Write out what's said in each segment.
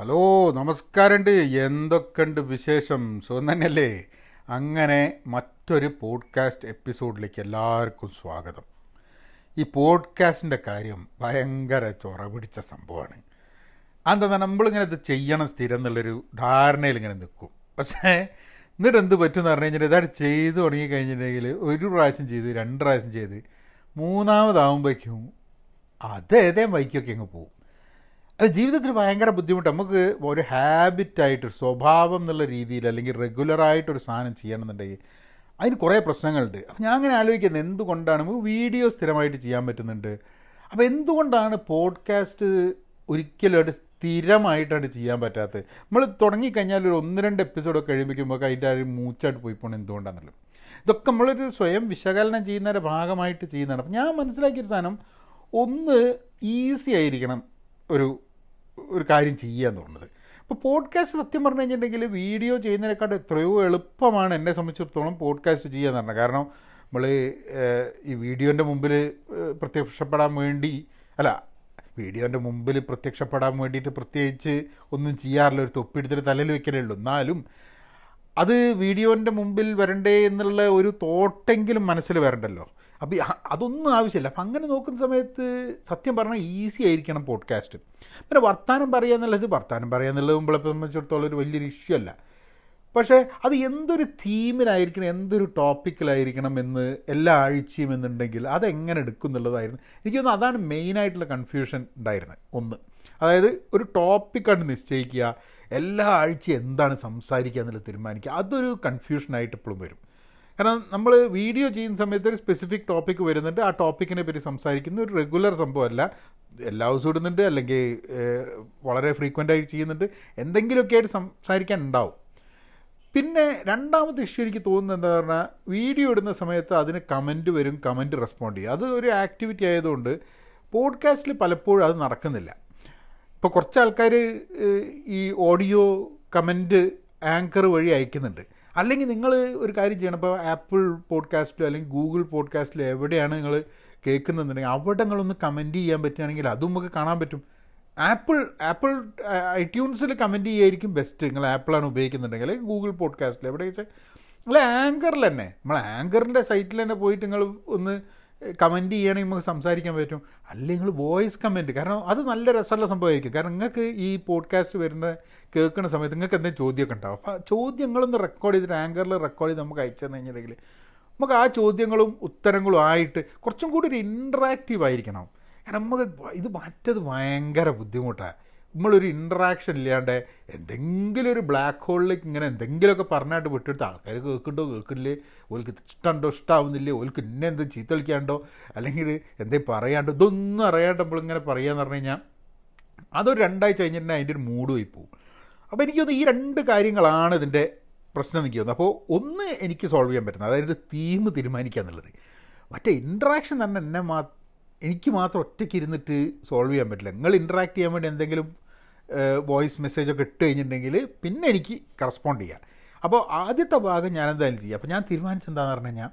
Hello നമസ്കാരമുണ്ട്. എന്തൊക്കെയുണ്ട് വിശേഷം? സുഖം തന്നെയല്ലേ? അങ്ങനെ മറ്റൊരു പോഡ്കാസ്റ്റ് എപ്പിസോഡിലേക്ക് എല്ലാവർക്കും സ്വാഗതം. ഈ പോഡ്കാസ്റ്റിന്റെ കാര്യം ഭയങ്കര ചൊറ പിടിച്ച സംഭവമാണ്. അതെന്താ നമ്മളിങ്ങനെ ഇത് ചെയ്യണം സ്ഥിരം എന്നുള്ളൊരു ധാരണയിൽ ഇങ്ങനെ നിൽക്കും. പക്ഷേ എന്നിട്ട് എന്ത് പറ്റും എന്ന് പറഞ്ഞു കഴിഞ്ഞാൽ ഇതായിട്ട് ചെയ്ത് തുടങ്ങി കഴിഞ്ഞിട്ടുണ്ടെങ്കിൽ ഒരു പ്രാവശ്യം ചെയ്ത് രണ്ട് പ്രാവശ്യം ചെയ്ത് മൂന്നാമതാവുമ്പോഴേക്കും അതേതേ വൈക്കൊക്കെ അങ്ങ് പോകും. അത് ജീവിതത്തിൽ ഭയങ്കര ബുദ്ധിമുട്ട്. നമുക്ക് ഒരു ഹാബിറ്റായിട്ട് സ്വഭാവം എന്നുള്ള രീതിയിൽ അല്ലെങ്കിൽ റെഗുലറായിട്ടൊരു സാധനം ചെയ്യണമെന്നുണ്ടെങ്കിൽ അതിന് കുറേ പ്രശ്നങ്ങളുണ്ട്. അപ്പം ഞാൻ അങ്ങനെ ആലോചിക്കുന്നത് എന്തുകൊണ്ടാണ്? നമുക്ക് വീഡിയോ സ്ഥിരമായിട്ട് ചെയ്യാൻ പറ്റുന്നുണ്ട്. അപ്പോൾ എന്തുകൊണ്ടാണ് പോഡ്കാസ്റ്റ് ഒരിക്കലും സ്ഥിരമായിട്ടാണ് ചെയ്യാൻ പറ്റാത്തത്? നമ്മൾ തുടങ്ങിക്കഴിഞ്ഞാൽ ഒരു ഒന്ന് രണ്ട് എപ്പിസോഡൊക്കെ കഴിയുമ്പോഴേക്കും അതിന്റെ ആ ഒരു മൂച്ചായിട്ട് പോയി പോകണം എന്തുകൊണ്ടാണെന്നുള്ളത്. ഇതൊക്കെ നമ്മളൊരു സ്വയം വിശകലനം ചെയ്യുന്നതിന്റെ ഭാഗമായിട്ട് ചെയ്യുന്നതാണ്. അപ്പം ഞാൻ മനസ്സിലാക്കിയൊരു സാധനം ഒന്ന് ഈസി ആയിരിക്കണം ഒരു ഒരു കാര്യം ചെയ്യുക പറഞ്ഞത് ഇപ്പോൾ പോഡ്കാസ്റ്റ് സത്യം പറഞ്ഞു കഴിഞ്ഞിട്ടുണ്ടെങ്കിൽ വീഡിയോ ചെയ്യുന്നതിനെക്കാട്ട് എത്രയോ എളുപ്പമാണ് എന്നെ സംബന്ധിച്ചിടത്തോളം പോഡ്കാസ്റ്റ് ചെയ്യുക എന്ന് പറഞ്ഞത് കാരണം നമ്മൾ ഈ വീഡിയോന്റെ മുമ്പിൽ പ്രത്യക്ഷപ്പെടാൻ വേണ്ടി അല്ല വീഡിയോന്റെ മുമ്പിൽ പ്രത്യക്ഷപ്പെടാൻ വേണ്ടിയിട്ട് പ്രത്യേകിച്ച് ഒന്നും ചെയ്യാറില്ല. ഒരു തൊപ്പിയെടുത്തിട്ട് തലയിൽ വെക്കലേ ഉള്ളൂ. എന്നാലും അത് വീഡിയോന്റെ മുമ്പിൽ വരണ്ടേ എന്നുള്ള ഒരു തോട്ടെങ്കിലും മനസ്സിൽ വരണ്ടല്ലോ. അപ്പോൾ അതൊന്നും ആവശ്യമില്ല. അപ്പം അങ്ങനെ നോക്കുന്ന സമയത്ത് സത്യം പറഞ്ഞാൽ ഈസി ആയിരിക്കണം പോഡ്കാസ്റ്റ് പിന്നെ വർത്തമാനം പറയുക എന്നുള്ളത് വർത്തമാനം പറയുക എന്നുള്ളത് നമ്മളെ സംബന്ധിച്ചിടത്തോളം ഒരു വലിയൊരു ഇഷ്യൂ അല്ല. പക്ഷേ അത് എന്തൊരു തീമിലായിരിക്കണം എന്തൊരു ടോപ്പിക്കിലായിരിക്കണം എന്ന് എല്ലാ ആഴ്ചയും എന്നുണ്ടെങ്കിൽ അതെങ്ങനെ എടുക്കും എന്നുള്ളതായിരുന്നു. എനിക്ക് തോന്നുന്നു അതാണ് മെയിനായിട്ടുള്ള കൺഫ്യൂഷൻ ഉണ്ടായിരുന്നത്. ഒന്ന് അതായത് ഒരു ടോപ്പിക്കായിട്ട് നിശ്ചയിക്കുക എല്ലാ ആഴ്ചയും എന്താണ് സംസാരിക്കുക എന്നുള്ളത് തീരുമാനിക്കുക. അതൊരു കൺഫ്യൂഷനായിട്ട് ഇപ്പോഴും വരും. കാരണം നമ്മൾ വീഡിയോ ചെയ്യുന്ന സമയത്ത് ഒരു സ്പെസിഫിക് ടോപ്പിക്ക് വരുന്നുണ്ട് ആ ടോപ്പിക്കിനെ പറ്റി സംസാരിക്കുന്ന ഒരു റെഗുലർ സംഭവമല്ല. എല്ലാ ദിവസവും ഇടുന്നുണ്ട് അല്ലെങ്കിൽ വളരെ ഫ്രീക്വന്റ് ആയി ചെയ്യുന്നുണ്ട്. എന്തെങ്കിലുമൊക്കെ ആയിട്ട് സംസാരിക്കാൻ ഉണ്ടാവും. പിന്നെ രണ്ടാമത്തെ ഇഷ്യൂ എനിക്ക് തോന്നുന്നത് എന്താ പറഞ്ഞാൽ വീഡിയോ ഇടുന്ന സമയത്ത് അതിന് കമന്റ് വരും കമന്റ് റെസ്പോണ്ട് ചെയ്യും. അത് ഒരു ആക്ടിവിറ്റി ആയതുകൊണ്ട് പോഡ്കാസ്റ്റിൽ പലപ്പോഴും അത് നടക്കുന്നില്ല. ഇപ്പോൾ കുറച്ച് ആൾക്കാർ ഈ ഓഡിയോ കമന്റ് ആങ്കർ വഴി അയക്കുന്നുണ്ട്. അല്ലെങ്കിൽ നിങ്ങൾ ഒരു കാര്യം ചെയ്യണം. ഇപ്പോൾ ആപ്പിൾ പോഡ്കാസ്റ്റിലോ അല്ലെങ്കിൽ ഗൂഗിൾ പോഡ്കാസ്റ്റിലോ എവിടെയാണ് നിങ്ങൾ കേൾക്കുന്നുണ്ടെങ്കിൽ അവിടെ നിങ്ങളൊന്ന് കമന്റ് ചെയ്യാൻ പറ്റുകയാണെങ്കിൽ അതും നമുക്ക് കാണാൻ പറ്റും. ആപ്പിൾ ആപ്പിൾ ഐട്യൂൺസിൽ കമന്റ് ചെയ്യായിരിക്കും ബെസ്റ്റ് നിങ്ങൾ ആപ്പിളാണ് ഉപയോഗിക്കുന്നുണ്ടെങ്കിൽ അല്ലെങ്കിൽ ഗൂഗിൾ പോഡ്കാസ്റ്റിൽ എവിടെ വെച്ചാൽ നിങ്ങൾ ആങ്കറിൽ തന്നെ നമ്മൾ ആങ്കറിന്റെ സൈറ്റിൽ തന്നെ പോയിട്ട് നിങ്ങൾ ഒന്ന് കമന്റ് ചെയ്യണമെങ്കിൽ നമുക്ക് സംസാരിക്കാൻ പറ്റും. അല്ലെങ്കിൽ നിങ്ങൾ വോയിസ് കമന്റ് കാരണം അത് നല്ല രസമുള്ള സംഭവമായിരിക്കും. കാരണം നിങ്ങൾക്ക് ഈ പോഡ്കാസ്റ്റ് വരുന്ന കേൾക്കുന്ന സമയത്ത് നിങ്ങൾക്ക് എന്തെങ്കിലും ചോദ്യമൊക്കെ ഉണ്ടാവും. അപ്പോൾ ചോദ്യങ്ങളൊന്ന് റെക്കോർഡ് ചെയ്തിട്ട് ആങ്കറിൽ റെക്കോർഡ് ചെയ്ത് നമുക്ക് അയച്ചു കഴിഞ്ഞിട്ടുണ്ടെങ്കിൽ നമുക്ക് ആ ചോദ്യങ്ങളും ഉത്തരങ്ങളും ആയിട്ട് കുറച്ചും കൂടി ഒരു ഇൻട്രാക്റ്റീവ് ആയിരിക്കണം. കാരണം നമുക്ക് ഇത് മറ്റത് ഭയങ്കര ബുദ്ധിമുട്ടാണ് നമ്മളൊരു ഇൻട്രാക്ഷൻ ഇല്ലാണ്ട് എന്തെങ്കിലും ഒരു ബ്ലാക്ക് ഹോളിലേക്ക് ഇങ്ങനെ എന്തെങ്കിലുമൊക്കെ പറഞ്ഞായിട്ട് വിട്ടിട്ട് ആൾക്കാർ കേൾക്കുന്നുണ്ടോ കേൾക്കില്ലേ ഓൽക്ക് ഇഷ്ടമുണ്ടോ ഇഷ്ടമാവുന്നില്ലേ ഓൽക്ക് ഇന്നെ എന്ത് ചീത്ത കളിക്കാണ്ടോ അല്ലെങ്കിൽ എന്തേ പറയാണ്ടോ? ഇതൊന്നും അറിയാണ്ട് നമ്മളിങ്ങനെ പറയാന്ന് പറഞ്ഞു കഴിഞ്ഞാൽ അതൊരു രണ്ടാഴ്ച കഴിഞ്ഞിട്ട് അതിന്റെ ഒരു മൂഡ് പോയി പോകും അപ്പോൾ എനിക്ക് തോന്നുന്നു ഈ രണ്ട് കാര്യങ്ങളാണ് ഇതിന്റെ പ്രശ്നം എനിക്ക് തോന്നുന്നത് അപ്പോൾ ഒന്ന് എനിക്ക് സോൾവ് ചെയ്യാൻ പറ്റുന്നത്. അതായത് തീം തീരുമാനിക്കുക എന്നുള്ളത് മറ്റേ ഇൻട്രാക്ഷൻ തന്നെ എന്നെ മാ എനിക്ക് മാത്രം ഒറ്റയ്ക്ക് ഇരുന്നിട്ട് സോൾവ് ചെയ്യാൻ പറ്റില്ല. നിങ്ങൾ ഇൻട്രാക്ട് ചെയ്യാൻ വേണ്ടി എന്തെങ്കിലും വോയിസ് മെസ്സേജൊക്കെ ഇട്ട് കഴിഞ്ഞിട്ടുണ്ടെങ്കിൽ പിന്നെ എനിക്ക് കറസ്പോണ്ട് ചെയ്യാം അപ്പോൾ ആദ്യത്തെ ഭാഗം ഞാൻ എന്തായാലും ചെയ്യാം. അപ്പോൾ ഞാൻ തീരുമാനിച്ചെന്താന്ന് പറഞ്ഞു കഴിഞ്ഞാൽ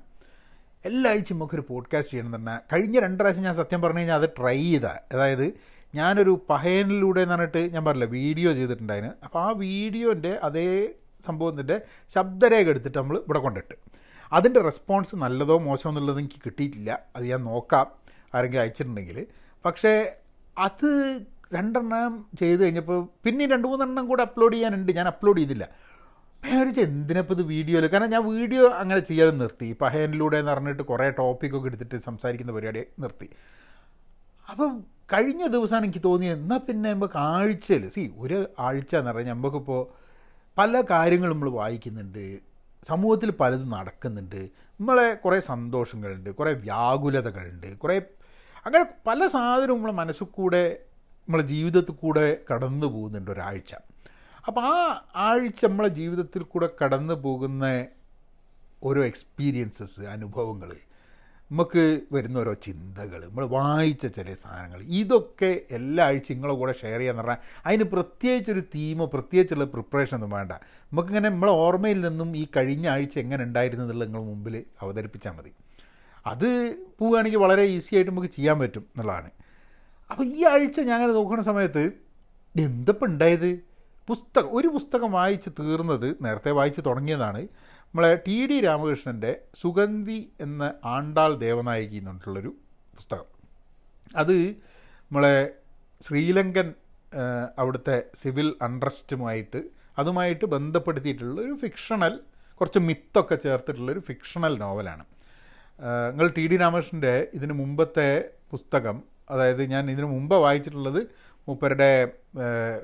എല്ലാ ആഴ്ചയും നമുക്കൊരു പോഡ്കാസ്റ്റ് ചെയ്യണം പറഞ്ഞാൽ കഴിഞ്ഞ രണ്ട് ഞാൻ സത്യം പറഞ്ഞു കഴിഞ്ഞാൽ അത് ട്രൈ ചെയ്ത. അതായത് ഞാനൊരു പഹയനിലൂടെ എന്ന് പറഞ്ഞിട്ട് ഞാൻ പറഞ്ഞില്ല വീഡിയോ ചെയ്തിട്ടുണ്ടായിരുന്നു അപ്പോൾ ആ വീഡിയോന്റെ അതേ സംഭവത്തിന്റെ ശബ്ദരേഖ എടുത്തിട്ട് നമ്മൾ ഇവിടെ കൊണ്ടിട്ട്. അതിന്റെ റെസ്പോൺസ് നല്ലതോ മോശമോ എന്നുള്ളത് എനിക്ക് കിട്ടിയിട്ടില്ല. അത് ഞാൻ നോക്കാം. ആരെങ്കിലും അയച്ചിട്ടുണ്ടെങ്കിൽ പക്ഷേ അത് രണ്ടെണ്ണം ചെയ്ത് കഴിഞ്ഞപ്പോൾ പിന്നെ രണ്ട് മൂന്നെണ്ണം കൂടെ അപ്ലോഡ് ചെയ്യാനുണ്ട്. ഞാൻ അപ്ലോഡ് ചെയ്തില്ല. വിചാരിച്ചു എന്തിനപ്പോൾ ഇത് വീഡിയോയിൽ കാരണം ഞാൻ വീഡിയോ അങ്ങനെ ചെയ്യാതെ നിർത്തി. പഹയനിലൂടെ എന്ന് പറഞ്ഞിട്ട് കുറേ ടോപ്പിക്കൊക്കെ എടുത്തിട്ട് സംസാരിക്കുന്ന പരിപാടി നിർത്തി. അപ്പം കഴിഞ്ഞ ദിവസമാണ് എനിക്ക് തോന്നിയത് എന്നാൽ പിന്നെ നമുക്ക് ആഴ്ചയിൽ സി ഒരു ആഴ്ച എന്ന് പറഞ്ഞാൽ നമുക്കിപ്പോൾ പല കാര്യങ്ങളും നമ്മൾ വായിക്കുന്നുണ്ട്. സമൂഹത്തിൽ പലതും നടക്കുന്നുണ്ട്. നമ്മളെ കുറേ സന്തോഷങ്ങളുണ്ട് കുറേ വ്യാകുലതകളുണ്ട് കുറേ അങ്ങനെ പല സാധനവും നമ്മളെ മനസ്സിൽ കൂടെ നമ്മളെ ജീവിതത്തിൽ കൂടെ കടന്നു പോകുന്നുണ്ട് ഒരാഴ്ച. അപ്പോൾ ആ ആഴ്ച നമ്മളെ ജീവിതത്തിൽ കൂടെ കടന്നു പോകുന്ന ഓരോ എക്സ്പീരിയൻസസ് അനുഭവങ്ങൾ നമുക്ക് വരുന്ന ഓരോ ചിന്തകൾ നമ്മൾ വായിച്ച ചില സാധനങ്ങൾ ഇതൊക്കെ എല്ലാ ആഴ്ച നിങ്ങളെ കൂടെ ഷെയർ ചെയ്യാന്ന് പറഞ്ഞാൽ അതിന് പ്രത്യേകിച്ചൊരു തീമോ പ്രത്യേകിച്ചുള്ള പ്രിപ്പറേഷൻ ഒന്നും വേണ്ട. നമുക്കിങ്ങനെ നമ്മളെ ഓർമ്മയിൽ നിന്നും ഈ കഴിഞ്ഞ ആഴ്ച എങ്ങനെ ഉണ്ടായിരുന്നു എന്നുള്ളത് നിങ്ങൾ മുമ്പിൽ അവതരിപ്പിച്ചാൽ മതി. അത് പോവുകയാണെങ്കിൽ വളരെ ഈസി ആയിട്ട് നമുക്ക് ചെയ്യാൻ പറ്റും എന്നുള്ളതാണ്. അപ്പോൾ ഈ ആഴ്ച ഞാൻ അങ്ങനെ നോക്കുന്ന സമയത്ത് എന്തപ്പം ഉണ്ടായത്? പുസ്തകം ഒരു പുസ്തകം വായിച്ച് തീർന്നത് നേരത്തെ വായിച്ച് തുടങ്ങിയതാണ്. നമ്മളെ ടി ഡി രാമകൃഷ്ണന്റെ സുഗന്ധി എന്ന ആണ്ടാൾ ദേവനായകി എന്നിട്ടുള്ളൊരു പുസ്തകം. അത് നമ്മളെ ശ്രീലങ്കൻ അവിടുത്തെ സിവിൽ അൺട്രസ്റ്റുമായിട്ട് അതുമായിട്ട് ബന്ധപ്പെടുത്തിയിട്ടുള്ള ഒരു ഫിക്ഷണൽ കുറച്ച് മിത്തൊക്കെ ചേർത്തിട്ടുള്ളൊരു ഫിക്ഷണൽ നോവലാണ്. നിങ്ങൾ ടി ഡി രാമകൃഷ്ണന്റെ ഇതിന് മുമ്പത്തെ പുസ്തകം അതായത് ഞാൻ ഇതിനു മുമ്പ് വായിച്ചിട്ടുള്ളത് മൂപ്പരുടെ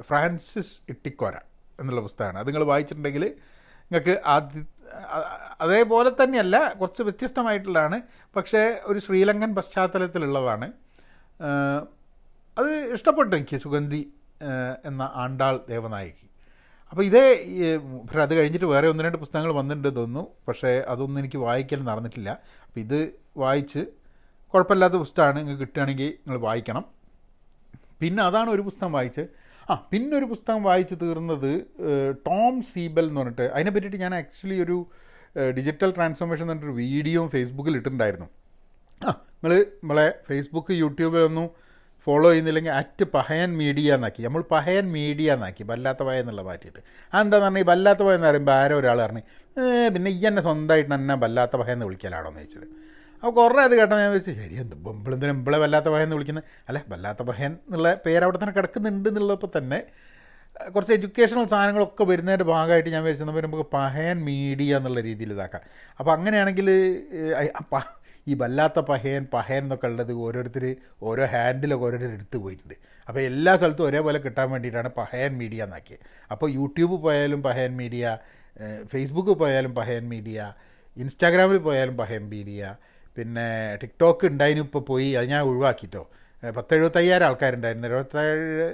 ഫ്രാൻസിസ് ഇട്ടിക്കോര എന്നുള്ള പുസ്തകമാണ്. അത് നിങ്ങൾ വായിച്ചിട്ടുണ്ടെങ്കിൽ നിങ്ങൾക്ക് ആദ്യ അതേപോലെ തന്നെയല്ല കുറച്ച് വ്യത്യസ്തമായിട്ടുള്ളതാണ്. പക്ഷേ ഒരു ശ്രീലങ്കൻ പശ്ചാത്തലത്തിലുള്ളതാണ്. അത് ഇഷ്ടപ്പെട്ടു എനിക്ക് സുഗന്ധി എന്ന ആണ്ടാൾ ദേവനായകി അപ്പോൾ ഇതേ പക്ഷേ അത് കഴിഞ്ഞിട്ട് വേറെ ഒന്ന് രണ്ട് പുസ്തകങ്ങൾ വന്നിട്ടുണ്ട് തോന്നുന്നു. പക്ഷേ അതൊന്നും എനിക്ക് വായിക്കൽ നടന്നിട്ടില്ല. അപ്പോൾ ഇത് വായിച്ച് കുഴപ്പമില്ലാത്ത പുസ്തകമാണ് നിങ്ങൾക്ക് കിട്ടുകയാണെങ്കിൽ നിങ്ങൾ വായിക്കണം. പിന്നെ അതാണ് ഒരു പുസ്തകം വായിച്ച്. ആ പിന്നെ ഒരു പുസ്തകം വായിച്ച് തീർന്നത് ടോം സീബൽ എന്ന് പറഞ്ഞിട്ട്. അതിനെ പറ്റിയിട്ട് ഞാൻ ആക്ച്വലി ഒരു ഡിജിറ്റൽ ട്രാൻസ്ഫോർമേഷൻ എന്നൊരു വീഡിയോ ഫേസ്ബുക്കിൽ ഇട്ടിട്ടുണ്ടായിരുന്നു. ആ നിങ്ങൾ നമ്മളെ ഫേസ്ബുക്ക് യൂട്യൂബിലൊന്നും ഫോളോ ചെയ്യുന്നില്ലെങ്കിൽ അറ്റ് പഹയൻ മീഡിയ എന്നാക്കി. നമ്മൾ പഹയൻ മീഡിയ എന്നാക്കി. വല്ലാത്ത പയ എന്നുള്ള മാറ്റിയിട്ട്. അതെന്താന്ന് പറഞ്ഞാൽ ഈ വല്ലാത്ത പയ എന്ന് പറയുമ്പോൾ ആരോ ഒരാൾ പറഞ്ഞു "ഏ, പിന്നെ ഈ എന്നെ സ്വന്തമായിട്ട് എന്നെ വല്ലാത്ത പഹ എന്ന് വിളിക്കലാണോ? എന്ന് ചോദിച്ചത്. അപ്പോൾ കുറേ അത് കേട്ടോ ഞാൻ വെച്ച് ശരി എന്ത് ബൊമ്പിളെന്തിനും ഇമ്പളെ വല്ലാത്ത പഹയൻ എന്ന് വിളിക്കുന്നത് അല്ല വല്ലാത്ത പഹയൻ എന്നുള്ള പേര് അവിടെ തന്നെ കിടക്കുന്നുണ്ട് എന്നുള്ളപ്പോൾ തന്നെ കുറച്ച് എഡ്യൂക്കേഷണൽ സാധനങ്ങളൊക്കെ വരുന്നതിന്റെ ഭാഗമായിട്ട് ഞാൻ വിചാരിച്ചു വരുമ്പോൾ പഹയൻ മീഡിയ എന്നുള്ള രീതിയിൽ ഇതാക്കാം. അപ്പോൾ അങ്ങനെയാണെങ്കിൽ ഈ വല്ലാത്ത പഹയൻ പഹയൻ എന്നൊക്കെ ഉള്ളത് ഓരോരുത്തർ ഓരോ ഹാൻഡിലൊക്കെ ഓരോരുത്തർ എടുത്തു പോയിട്ടുണ്ട്. അപ്പോൾ എല്ലാ സ്ഥലത്തും ഒരേപോലെ കിട്ടാൻ വേണ്ടിയിട്ടാണ് പഹയൻ മീഡിയ എന്നാക്കിയത് അപ്പോൾ യൂട്യൂബ് പോയാലും പഹയൻ മീഡിയ ഫേസ്ബുക്ക് പോയാലും പഹയൻ മീഡിയ ഇൻസ്റ്റാഗ്രാമിൽ പോയാലും പഹയൻ മീഡിയ പിന്നെ ടിക്ടോക്ക് ഉണ്ടായിരുന്നു ഇപ്പോൾ പോയി അത് ഞാൻ ഒഴിവാക്കിട്ടോ. ഏഹ് പത്ത് എഴുപത്തയ്യായിരം ആൾക്കാരുണ്ടായിരുന്നു. എഴുപത്തേഴ്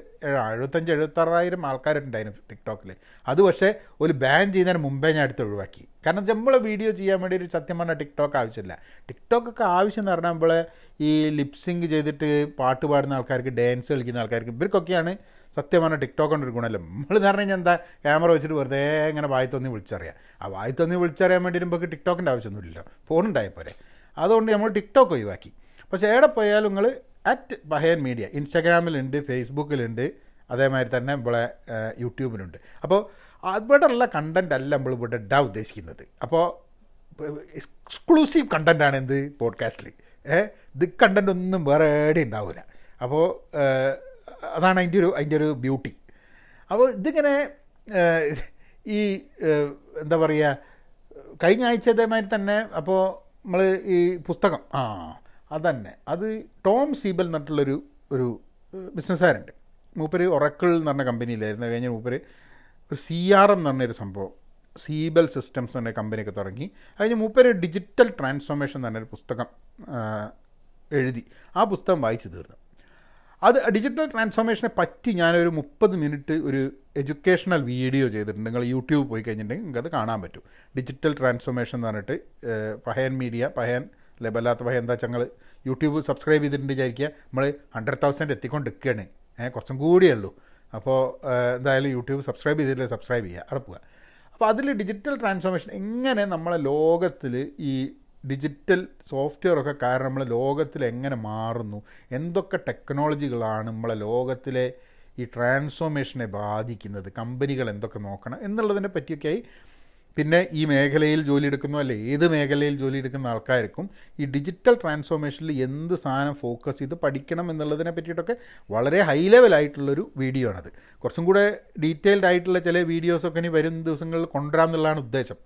എഴുപത്തഞ്ച് എഴുപത്താറായിരം ആൾക്കാരുണ്ടായിരുന്നു ടിക്ടോക്കിൽ അത് പക്ഷേ ഒരു ബാൻ ചെയ്യുന്നതിന് മുമ്പേ ഞാൻ എടുത്ത് ഒഴിവാക്കി. കാരണം നമ്മൾ വീഡിയോ ചെയ്യാൻ വേണ്ടി ഒരു സത്യം പറഞ്ഞാൽ ടിക്ടോക്ക് ആവശ്യമില്ല. ടിക്ടോക്കൊക്കെ ആവശ്യം എന്ന് പറഞ്ഞാൽ നമ്മൾ ഈ ലിപ്സിങ് ചെയ്തിട്ട് പാട്ട് പാടുന്ന ആൾക്കാർക്ക് ഡാൻസ് കളിക്കുന്ന ആൾക്കാർക്ക് ഇവർക്കൊക്കെയാണ് സത്യം പറഞ്ഞാൽ ടിക്ടോക്കൊണ്ടൊരു ഗുണമല്ല. നമ്മൾ എന്ന് പറഞ്ഞു കഴിഞ്ഞാൽ എന്താ ക്യാമറ വെച്ചിട്ട് വെറുതെ ഇങ്ങനെ വായത്തൊന്നി തോന്നി വിളിച്ചറിയാം. ആ വായത്തൊന്നി വിളിച്ചറിയാൻ വേണ്ടി നമുക്ക് ടിക്ടോക്കിന്റെ ആവശ്യമൊന്നുമില്ലല്ലോ. ഉണ്ടായാൽ അതുകൊണ്ട് നമ്മൾ ടിക്ടോക്ക് ഒഴിവാക്കി. പക്ഷേ എവിടെ പോയാലും നിങ്ങൾ അറ്റ് ബഹയൻ മീഡിയ ഇൻസ്റ്റാഗ്രാമിലുണ്ട് ഫേസ്ബുക്കിലുണ്ട് അതേമാതിരി തന്നെ നമ്മളെ യൂട്യൂബിലുണ്ട്. അപ്പോൾ അവിടെയുള്ള കണ്ടന്റ് അല്ല നമ്മൾ ഇവിടെ ഇടാൻ ഉദ്ദേശിക്കുന്നത്. അപ്പോൾ എക്സ്ക്ലൂസീവ് കണ്ടന്റാണ് എന്ത്? പോഡ്കാസ്റ്റിൽ ഏഹ് ഇത് കണ്ടന്റ് ഒന്നും വേറെ എവിടെ ഉണ്ടാവില്ല അപ്പോൾ അതാണ് അതിന്റെ ഒരു അതിന്റെ ഒരു ബ്യൂട്ടി അപ്പോൾ ഇതിങ്ങനെ ഈ എന്താ പറയുക കഴിഞ്ഞ ആഴ്ച ഇതേമാതിരി തന്നെ അപ്പോൾ നമ്മൾ ഈ പുസ്തകം ആ അതന്നെ. അത് ടോം സീബൽ എന്നിട്ടുള്ളൊരു ഒരു ബിസിനസ്സുകാരുണ്ട് മൂപ്പര് ഒറക്കിൾ എന്ന് പറഞ്ഞ കമ്പനിയിലായിരുന്നു. കഴിഞ്ഞ മൂപ്പര് ഒരു സി ആർ എം എന്ന് പറഞ്ഞൊരു സംഭവം സീബൽ സിസ്റ്റംസ് എന്ന് കമ്പനിയൊക്കെ തുടങ്ങി. അതിന് മൂപ്പര് ഡിജിറ്റൽ ട്രാൻസ്ഫോർമേഷൻ എന്ന് പറഞ്ഞൊരു പുസ്തകം എഴുതി. ആ പുസ്തകം വായിച്ചു തീർന്നു. അത് ഡിജിറ്റൽ ട്രാൻസ്ഫോർമേഷനെ പറ്റി ഞാനൊരു മുപ്പത് മിനിറ്റ് ഒരു എഡ്യൂക്കേഷണൽ വീഡിയോ ചെയ്തിട്ടുണ്ട്. നിങ്ങൾ യൂട്യൂബ് പോയി കഴിഞ്ഞിട്ടുണ്ടെങ്കിൽ നിങ്ങൾക്ക് അത് കാണാൻ പറ്റും. ഡിജിറ്റൽ ട്രാൻസ്ഫോർമേഷൻ എന്ന് പറഞ്ഞിട്ട് പഹയൻ മീഡിയ പഹയൻ അല്ലെ? വല്ലാത്ത പഹയൻ എന്താ വെച്ചാൽ ഞങ്ങൾ യൂട്യൂബ് സബ്സ്ക്രൈബ് ചെയ്തിട്ടുണ്ട് വിചാരിക്കുക. നമ്മൾ ഹൺഡ്രഡ് തൗസൻഡ് എത്തിക്കൊണ്ട് നിൽക്കുകയാണ് ഏഹ് കുറച്ചും കൂടിയേ ഉള്ളൂ. അപ്പോൾ എന്തായാലും യൂട്യൂബ് സബ്സ്ക്രൈബ് ചെയ്തിട്ടില്ല സബ്സ്ക്രൈബ് ചെയ്യുക അവിടെ പോവുക അപ്പോൾ അതിൽ ഡിജിറ്റൽ ട്രാൻസ്ഫോർമേഷൻ എങ്ങനെ നമ്മളെ ലോകത്തിൽ ഈ ഡിജിറ്റൽ സോഫ്റ്റ്വെയർ ഒക്കെ കാരണം നമ്മളെ ലോകത്തിൽ എങ്ങനെ മാറുന്നു? എന്തൊക്കെ ടെക്നോളജികളാണ് നമ്മളെ ലോകത്തിലെ ഈ ട്രാൻസ്ഫോർമേഷനെ ബാധിക്കുന്നത്? കമ്പനികൾ എന്തൊക്കെ നോക്കണം? എന്നുള്ളതിനെ പറ്റിയൊക്കെയായി പിന്നെ ഈ മേഖലയിൽ ജോലി എടുക്കുന്നോ അല്ലെ ഏത് മേഖലയിൽ ജോലി എടുക്കുന്ന ആൾക്കാർക്കും ഈ ഡിജിറ്റൽ ട്രാൻസ്ഫോർമേഷനിൽ എന്ത് സാധനം ഫോക്കസ് ചെയ്ത് പഠിക്കണം എന്നുള്ളതിനെ പറ്റിയിട്ടൊക്കെ വളരെ ഹൈ ലെവലായിട്ടുള്ളൊരു വീഡിയോ ആണത്. കുറച്ചും കൂടെ ഡീറ്റെയിൽഡ് ആയിട്ടുള്ള ചില വീഡിയോസൊക്കെ ഇനി വരും ദിവസങ്ങളിൽ കൊണ്ടുവരാമെന്നുള്ളതാണ് ഉദ്ദേശം.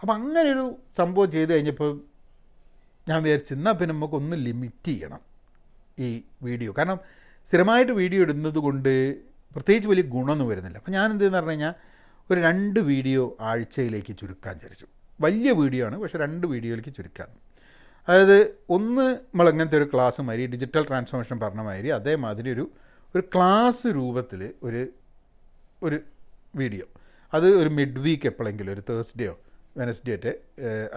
അപ്പം അങ്ങനെ ഒരു സംഭവം ചെയ്ത് കഴിഞ്ഞപ്പോൾ ഞാൻ വിചാരിച്ചു പിന്നെ നമുക്കൊന്ന് ലിമിറ്റ് ചെയ്യണം ഈ വീഡിയോ കാരണം സ്ഥിരമായിട്ട് വീഡിയോ ഇടുന്നത് കൊണ്ട് പ്രത്യേകിച്ച് വലിയ ഗുണമൊന്നും വരുന്നില്ല. അപ്പോൾ ഞാൻ എന്തെന്ന് പറഞ്ഞു കഴിഞ്ഞാൽ ഒരു രണ്ട് വീഡിയോ ആഴ്ചയിലേക്ക് ചുരുക്കാൻ വിചാരിച്ചു. വലിയ വീഡിയോ ആണ് പക്ഷേ രണ്ട് വീഡിയോയിലേക്ക് ചുരുക്കാൻ. അതായത് ഒന്ന് നമ്മൾ അങ്ങനത്തെ ഒരു ക്ലാസ് മാതിരി ഡിജിറ്റൽ ട്രാൻസ്ഫോർമേഷൻ പറഞ്ഞ മാതിരി അതേമാതിരി ഒരു ഒരു ക്ലാസ് രൂപത്തിൽ ഒരു ഒരു വീഡിയോ. അത് ഒരു മിഡ് വീക്ക് എപ്പോഴെങ്കിലും ഒരു തേഴ്സ്ഡേയോ വെനസ്ഡേ ഒക്കെ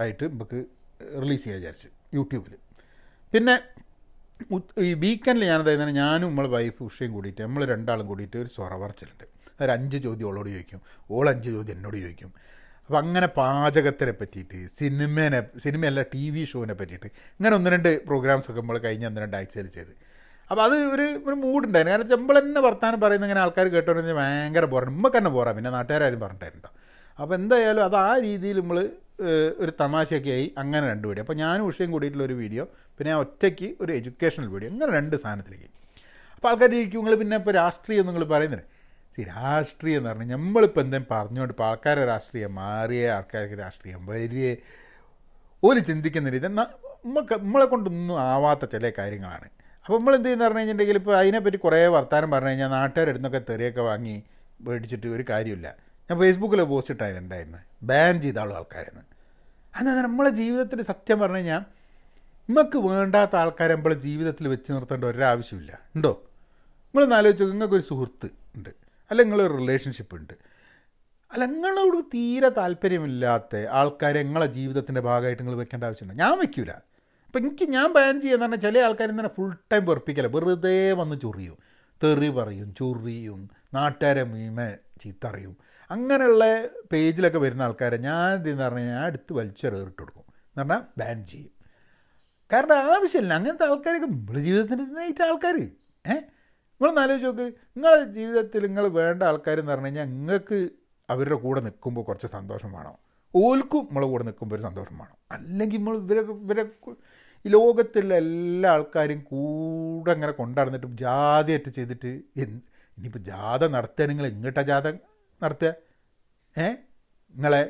ആയിട്ട് നമുക്ക് റിലീസ് ചെയ്യാൻ വിചാരിച്ചു യൂട്യൂബിൽ. പിന്നെ ഈ വീക്കെൻഡിൽ ഞാനതായത് ഞാനും നമ്മളെ വൈഫ് ഉഷയും കൂടിയിട്ട് നമ്മൾ രണ്ടാളും കൂടിയിട്ട് ഒരു സ്വറ പറച്ചിലുണ്ട്. ഒരു അഞ്ച് ചോദ്യം ഓളോട് ചോദിക്കും. ഓൾ അഞ്ച് ചോദ്യം എന്നോട് ചോദിക്കും. അപ്പോൾ അങ്ങനെ പാചകത്തിനെ പറ്റിയിട്ട് സിനിമേനെ സിനിമയല്ല ടി വി ഷോവിനെ പറ്റിയിട്ട് ഇങ്ങനെ ഒന്ന് രണ്ട് പ്രോഗ്രാംസ് ഒക്കെ നമ്മൾ കഴിഞ്ഞ ഒന്ന് രണ്ട് ആഴ്ചയിൽ ചെയ്ത്. അപ്പോൾ അത് ഒരു ഒരു മൂഡുണ്ടായിരുന്നു കാരണം നമ്മൾ തന്നെ വർത്താനം പറയുന്ന ഇങ്ങനെ ആൾക്കാർ കേട്ടോന്ന് ഭയങ്കര പോരാ നമുക്ക് തന്നെ പോരാ പിന്നെ നാട്ടുകാരും പറഞ്ഞിട്ടുണ്ടോ അപ്പോൾ എന്തായാലും അത് ആ രീതിയിൽ നമ്മൾ ഒരു തമാശയൊക്കെ ആയി അങ്ങനെ രണ്ട് വീഡിയോ. അപ്പോൾ ഞാനും ഉഷയും കൂടിയിട്ടുള്ള ഒരു വീഡിയോ പിന്നെ ആ ഒറ്റയ്ക്ക് ഒരു എഡ്യൂക്കേഷണൽ വീഡിയോ അങ്ങനെ രണ്ട് സാധനത്തിലേക്ക്. അപ്പോൾ ആൾക്കാർ ഇരിക്കും നിങ്ങൾ പിന്നെ ഇപ്പോൾ രാഷ്ട്രീയം നിങ്ങൾ പറയുന്നത് രാഷ്ട്രീയം എന്ന് പറഞ്ഞാൽ നമ്മളിപ്പോൾ എന്തെങ്കിലും പറഞ്ഞുകൊണ്ട് ഇപ്പോൾ ആൾക്കാരെ രാഷ്ട്രീയം മാറിയ ആൾക്കാർക്ക് രാഷ്ട്രീയം വലിയ ഓൽ ചിന്തിക്കുന്ന രീതി നമുക്ക് നമ്മളെ കൊണ്ടൊന്നും ആവാത്ത ചില കാര്യങ്ങളാണ്. അപ്പോൾ നമ്മൾ എന്ത് ചെയ്യുന്ന പറഞ്ഞു കഴിഞ്ഞിട്ടുണ്ടെങ്കിൽ ഇപ്പോൾ അതിനെപ്പറ്റി കുറേ വർത്തമാനം പറഞ്ഞു കഴിഞ്ഞാൽ നാട്ടുകാരുടെ നിന്നൊക്കെ തെറിയൊക്കെ വാങ്ങി മേടിച്ചിട്ട് ഒരു കാര്യമില്ല. ഞാൻ ഫേസ്ബുക്കിൽ പോസ്റ്റ് ഇട്ടായിരുന്നുണ്ടായിരുന്നു ബാൻ ചെയ്ത ആളും ആൾക്കാരെന്ന് അതായത് നമ്മളെ ജീവിതത്തിൽ സത്യം പറഞ്ഞു കഴിഞ്ഞാൽ നമുക്ക് വേണ്ടാത്ത ആൾക്കാരെ നമ്മളെ ജീവിതത്തിൽ വെച്ച് നിർത്തേണ്ട ഒരാവശ്യമില്ല. ഉണ്ടോ? നിങ്ങളൊന്ന് ആലോചിച്ചു നിങ്ങൾക്കൊരു സുഹൃത്ത് അല്ല നിങ്ങളൊരു റിലേഷൻഷിപ്പ് ഉണ്ട്. അല്ല നിങ്ങളോട് തീരെ താല്പര്യമില്ലാത്ത ആൾക്കാരെ നിങ്ങളെ ജീവിതത്തിന്റെ ഭാഗമായിട്ട് നിങ്ങൾ വെക്കേണ്ട ആവശ്യമുണ്ട് ഞാൻ വെക്കൂല. അപ്പം എനിക്ക് ഞാൻ ബാൻ ചെയ്യുന്ന പറഞ്ഞാൽ ചില ആൾക്കാർ തന്നെ ഫുൾ ടൈം വെറുപ്പിക്കല. വെറുതെ വന്ന് ചൊറിയും. തെറി പറയും ചൊറിയും നാട്ടുകാരെ മീമ ചീത്തറിയും. അങ്ങനെയുള്ള പേജിലൊക്കെ വരുന്ന ആൾക്കാരെ ഞാൻ ഇതെന്ന് പറഞ്ഞാൽ ഞാൻ അടുത്ത് വലിച്ചെറിയിട്ട് കൊടുക്കും. എന്ന് പറഞ്ഞാൽ ബാൻ ചെയ്യും. കാരണം ആവശ്യമില്ല. അങ്ങനത്തെ ആൾക്കാരൊക്കെ ജീവിതത്തിന്റെ ആൾക്കാർ ഏഹ്? നിങ്ങളൊന്ന് ആലോചിച്ച് നോക്ക്. നിങ്ങളുടെ ജീവിതത്തിൽ നിങ്ങൾ വേണ്ട ആൾക്കാർ എന്ന് പറഞ്ഞു കഴിഞ്ഞാൽ നിങ്ങൾക്ക് അവരുടെ കൂടെ നിൽക്കുമ്പോൾ കുറച്ച് സന്തോഷം വേണം. ഓൽക്കും നമ്മളെ കൂടെ നിൽക്കുമ്പോൾ ഒരു സന്തോഷം വേണം. അല്ലെങ്കിൽ നമ്മൾ ഇവരെ ഇവരെ ഈ ലോകത്തുള്ള എല്ലാ ആൾക്കാരും കൂടെ അങ്ങനെ കൊണ്ടാടുന്നിട്ട് ജാഥയായിട്ട് ചെയ്തിട്ട് ഇനിയിപ്പോൾ ജാഥ നടത്തുക നിങ്ങൾ എങ്ങോട്ടാ ജാഥ നടത്തുക? ഏ? നിങ്ങളെ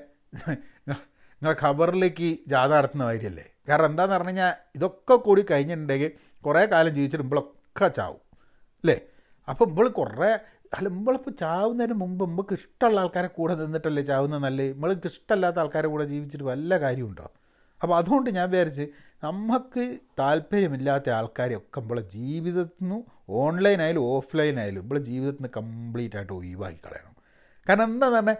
നിങ്ങളെ ഖബറിലേക്ക് ജാഥ നടത്തുന്ന കാര്യമല്ലേ കാരണം എന്താണെന്ന് പറഞ്ഞു കഴിഞ്ഞാൽ ഇതൊക്കെ കൂടി കഴിഞ്ഞിട്ടുണ്ടെങ്കിൽ കുറേ കാലം ജീവിച്ചിട്ട് ഇമ്പളൊക്കെ ചാവും. അല്ലേ? അപ്പം നമ്മൾ കുറേ അല്ല നമ്മളിപ്പോൾ ചാവുന്നതിന് മുമ്പ് നമുക്ക് ഇഷ്ടമുള്ള ആൾക്കാരെ കൂടെ നിന്നിട്ടല്ലേ ചാവുന്നത് നല്ല? നമ്മൾക്ക് ഇഷ്ടമല്ലാത്ത ആൾക്കാരെ കൂടെ ജീവിച്ചിട്ട് വല്ല കാര്യമുണ്ടോ അപ്പോൾ അതുകൊണ്ട് ഞാൻ വിചാരിച്ച് നമുക്ക് താല്പര്യമില്ലാത്ത ആൾക്കാരെയൊക്കെ നമ്മളെ ജീവിതത്തിൽ നിന്ന് ഓഫ്ലൈൻ ആയാലും നമ്മളെ ജീവിതത്തിൽ നിന്ന് കംപ്ലീറ്റ് ആയിട്ട് ഒഴിവാക്കി കളയണം. കാരണം എന്താ പറഞ്ഞാൽ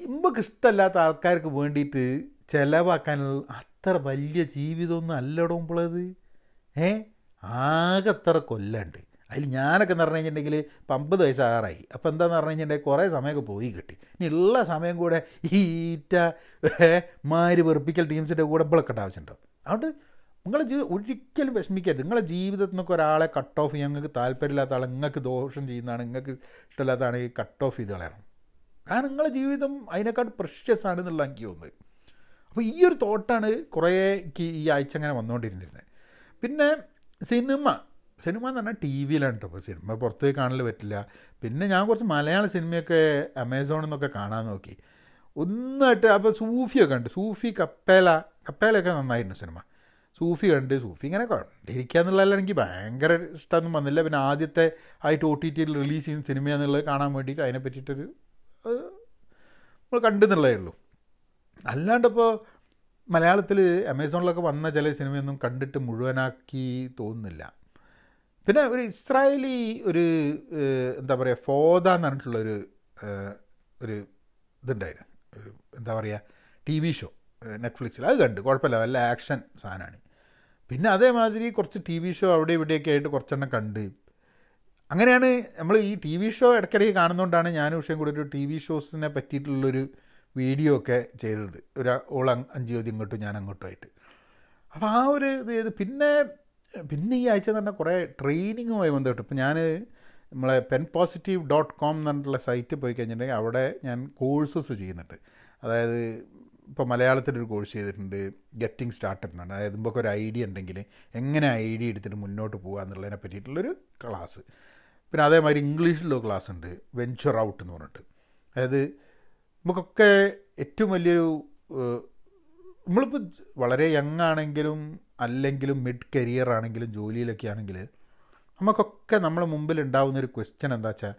നമുക്ക് ഇഷ്ടമല്ലാത്ത ആൾക്കാർക്ക് വേണ്ടിയിട്ട് ചിലവാക്കാനുള്ള അത്ര വലിയ ജീവിതമൊന്നും അല്ലടോ മുമ്പുള്ളത് ഏ? ആകെ അത്ര കൊല്ലണ്ട്. അതിൽ ഞാനൊക്കെ എന്ന് പറഞ്ഞു കഴിഞ്ഞിട്ടുണ്ടെങ്കിൽ ഇപ്പം അമ്പത് വയസ്സാറായി അപ്പോൾ എന്താന്ന് പറഞ്ഞു കഴിഞ്ഞിട്ടുണ്ടെങ്കിൽ കുറേ സമയമൊക്കെ പോയി കിട്ടി. ഇനി ഉള്ള സമയം കൂടെ ഈ ഈറ്റ മാര് വെറുപ്പിക്കൽ ടീംസിന്റെ കൂടെ ഇപ്പോഴൊക്കെ ആവശ്യമുണ്ടോ അതുകൊണ്ട് നിങ്ങളെ ജീവി ഒരിക്കലും വിഷമിക്കരുത്. നിങ്ങളെ ജീവിതത്തിൽ നിന്നൊക്കെ ഒരാളെ കട്ട് ഓഫ് ചെയ്യാൻ നിങ്ങൾക്ക് താല്പര്യമില്ലാത്ത ആൾ നിങ്ങൾക്ക് ദോഷം ചെയ്യുന്നതാണ് നിങ്ങൾക്ക് ഇഷ്ടമില്ലാത്തതാണ് ഈ കട്ട് ഓഫ് ചെയ്ത് കളയണം കാരണം നിങ്ങളെ ജീവിതം അതിനേക്കാൾ പ്രഷ്യസ് ആണ് എന്നുള്ള എനിക്ക് തോന്നുന്നത്. അപ്പോൾ ഈ ഒരു തോട്ടാണ് കുറേ ഈ ആഴ്ച അങ്ങനെ വന്നുകൊണ്ടിരുന്നിരുന്നത്. പിന്നെ സിനിമ. സിനിമ എന്ന് പറഞ്ഞാൽ ടി വിയിലാണ് കേട്ടോ സിനിമ പുറത്തേക്ക് കാണൽ പറ്റില്ല. പിന്നെ ഞാൻ കുറച്ച് മലയാള സിനിമയൊക്കെ അമേസോണിൽ നിന്നൊക്കെ കാണാൻ നോക്കി. ഒന്നായിട്ട് അപ്പോൾ സൂഫിയൊക്കെ ഉണ്ട് സൂഫി കപ്പേല കപ്പേലയൊക്കെ നന്നായിരുന്നു സിനിമ. സൂഫി കണ്ട് സൂഫി ഇങ്ങനെ കണ്ടിരിക്കുക എന്നുള്ളതല്ല എനിക്ക് ഭയങ്കര ഇഷ്ടമൊന്നും വന്നില്ല. പിന്നെ ആദ്യത്തെ ആയിട്ട് ഒ ടി ടിയിൽ റിലീസ് ചെയ്യുന്ന സിനിമ എന്നുള്ളത് കാണാൻ വേണ്ടിയിട്ട് അതിനെ പറ്റിയിട്ടൊരു നമ്മൾ കണ്ടെന്നുള്ളതേ ഉള്ളൂ. അല്ലാണ്ടിപ്പോൾ മലയാളത്തിൽ അമേസോണിലൊക്കെ വന്ന ചില സിനിമയൊന്നും കണ്ടിട്ട് മുഴുവനാക്കി തോന്നുന്നില്ല. പിന്നെ ഒരു ഇസ്രായേലി ഒരു എന്താ പറയുക ഫോദ എന്ന് പറഞ്ഞിട്ടുള്ളൊരു ഒരു ഇതുണ്ടായിരുന്നു. ഒരു എന്താ പറയുക ടി വി ഷോ നെറ്റ്ഫ്ലിക്സിൽ. അത് കണ്ടു. കുഴപ്പമില്ല. നല്ല ആക്ഷൻ സാധനമാണ്. പിന്നെ അതേമാതിരി കുറച്ച് ടി വി ഷോ അവിടെ ഇവിടെയൊക്കെ ആയിട്ട് കുറച്ചെണ്ണം കണ്ട്. അങ്ങനെയാണ് നമ്മൾ ഈ ടി വി ഷോ ഇടയ്ക്കിടയ്ക്ക് കാണുന്നതുകൊണ്ടാണ് ഞാൻ വിഷയം കൂടി ഒരു ടി വി ഷോസിനെ പറ്റിയിട്ടുള്ളൊരു വീഡിയോ ഒക്കെ ചെയ്തത്. ഒരു ഓൾ അഞ്ച് ചോദ്യം ഇങ്ങോട്ടും ഞാൻ അങ്ങോട്ടുമായിട്ട് അപ്പോൾ ആ ഒരു ഇത് പിന്നെ പിന്നെ ഈ ആഴ്ച പറഞ്ഞാൽ കുറേ ട്രെയിനിങ്ങുമായി ബന്ധപ്പെട്ട് ഇപ്പോൾ ഞാൻ നമ്മളെ പെൻ പോസിറ്റീവ് ഡോട്ട് കോം എന്ന് പറഞ്ഞിട്ടുള്ള സൈറ്റ് പോയി കഴിഞ്ഞിട്ടുണ്ടെങ്കിൽ അവിടെ ഞാൻ കോഴ്സസ് ചെയ്യുന്നുണ്ട്. അതായത് ഇപ്പോൾ മലയാളത്തിലൊരു കോഴ്സ് ചെയ്തിട്ടുണ്ട് ഗെറ്റിംഗ് സ്റ്റാർട്ടഡ് എന്നാണ് അതായത് നമുക്ക് ഒരു ഐഡിയ ഉണ്ടെങ്കിൽ എങ്ങനെ ഐഡിയ എടുത്തിട്ട് മുന്നോട്ട് പോകുക എന്നുള്ളതിനെ പറ്റിയിട്ടുള്ളൊരു ക്ലാസ് പിന്നെ അതേമാതിരി ഇംഗ്ലീഷിലുള്ള ക്ലാസ് ഉണ്ട് വെഞ്ചർ ഔട്ട് എന്ന് പറഞ്ഞിട്ട്. അതായത് നമുക്കൊക്കെ ഏറ്റവും വലിയൊരു നമ്മളിപ്പോൾ വളരെ യങ് ആണെങ്കിലും അല്ലെങ്കിലും മിഡ് കരിയർ ആണെങ്കിലും ജോലിയിലൊക്കെ ആണെങ്കിൽ നമുക്കൊക്കെ നമ്മളെ മുമ്പിൽ ഉണ്ടാകുന്ന ഒരു ക്വസ്റ്റ്യൻ എന്താ വെച്ചാൽ